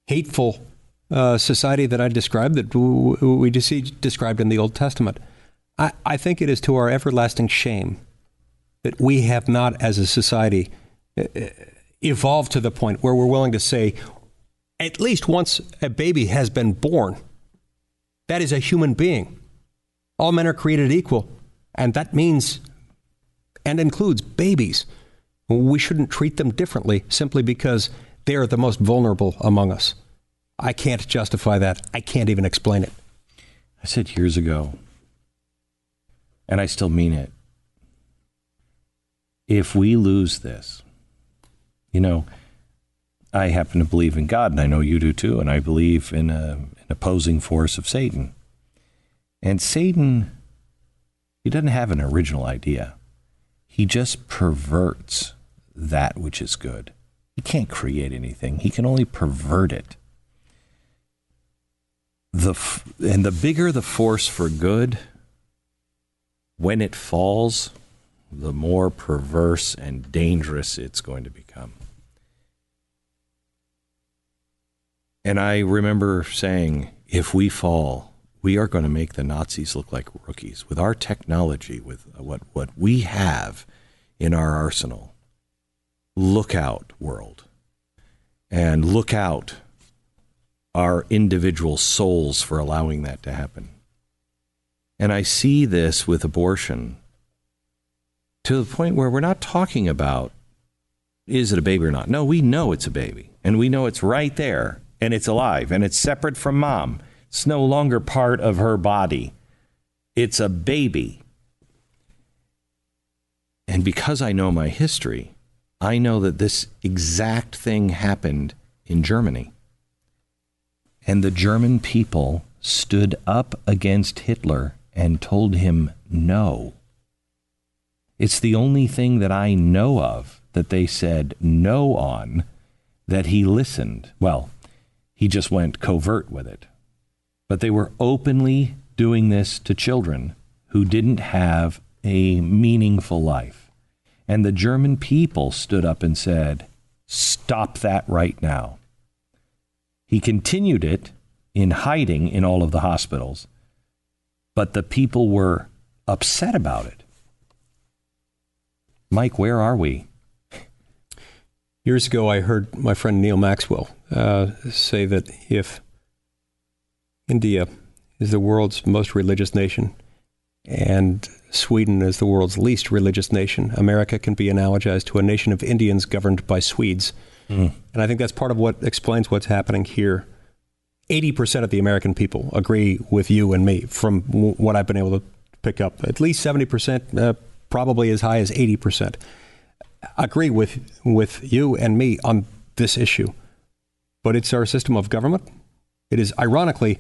hateful uh, society that I described, that we just described in the Old Testament. I, I think it is to our everlasting shame that we have not, as a society, evolved to the point where we're willing to say, at least once a baby has been born, that is a human being. All men are created equal, and that means and includes babies. We shouldn't treat them differently simply because they are the most vulnerable among us. I can't justify that. I can't even explain it. I said years ago, and I still mean it. If we lose this, you know, I happen to believe in God, and I know you do too, and I believe in a, an opposing force of Satan. And Satan, he doesn't have an original idea. He just perverts that which is good. He can't create anything. He can only pervert it. The and the bigger the force for good, when it falls, the more perverse and dangerous it's going to become. And I remember saying, if we fall, we are going to make the Nazis look like rookies with our technology, with uh, what, what we have in our arsenal. Look out, world. And look out, our individual souls, for allowing that to happen. And I see this with abortion to the point where we're not talking about is it a baby or not. No, we know it's a baby, and we know it's right there, and it's alive, and it's separate from mom. It's no longer part of her body. It's a baby. And because I know my history, I know that this exact thing happened in Germany. And the German people stood up against Hitler and told him no. It's the only thing that I know of that they said no on that he listened. Well, he just went covert with it. But they were openly doing this to children who didn't have a meaningful life. And the German people stood up and said, Stop that right now. He continued it in hiding in all of the hospitals, but the people were upset about it. Mike, where are we? Years ago, I heard my friend Neal Maxwell uh, say that if India is the world's most religious nation and Sweden is the world's least religious nation, America can be analogized to a nation of Indians governed by Swedes. Mm. And I think that's part of what explains what's happening here. 80% of the American people agree with you and me from w- what I've been able to pick up. At least 70% uh, probably as high as 80%. Agree with, with you and me on this issue. But it's our system of government. It is ironically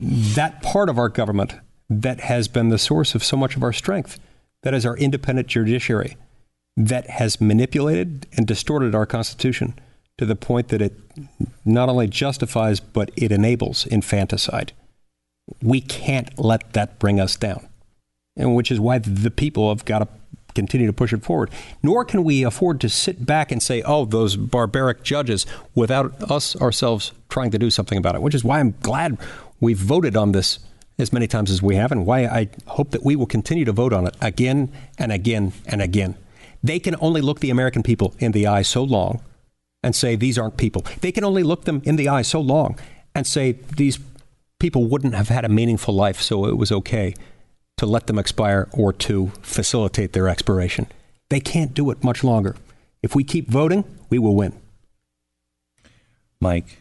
that part of our government that has been the source of so much of our strength. That is our independent judiciary that has manipulated and distorted our Constitution to the point that it not only justifies, but it enables infanticide. We can't let that bring us down and which is why the people have got to continue to push it forward. Nor can we afford to sit back and say, oh, those barbaric judges, without us ourselves trying to do something about it, which is why I'm glad we've voted on this as many times as we have, and why I hope that we will continue to vote on it again and again and again. They can only look the American people in the eye so long and say, these aren't people. They can only look them in the eye so long and say, these people wouldn't have had a meaningful life, so it was okay to let them expire or to facilitate their expiration. They can't do it much longer. If we keep voting, we will win. Mike,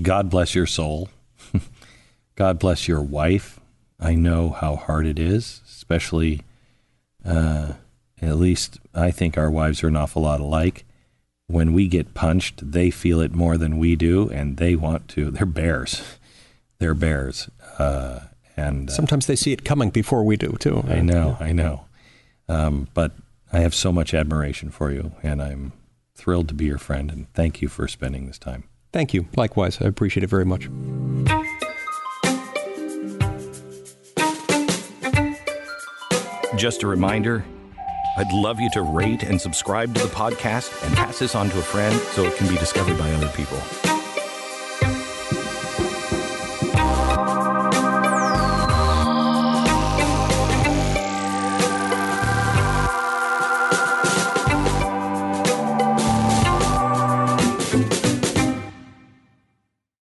God bless your soul. *laughs* God bless your wife. I know how hard it is, especially, uh, at least I think our wives are an awful lot alike. When we get punched, they feel it more than we do, and they want to. They're bears. *laughs* They're bears. Uh, and uh, sometimes they see it coming before we do too. I know, I know. Um, but I have so much admiration for you, and I'm thrilled to be your friend. And thank you for spending this time. Thank you. Likewise, I appreciate it very much. Just a reminder I'd love you to rate and subscribe to the podcast and pass this on to a friend so it can be discovered by other people.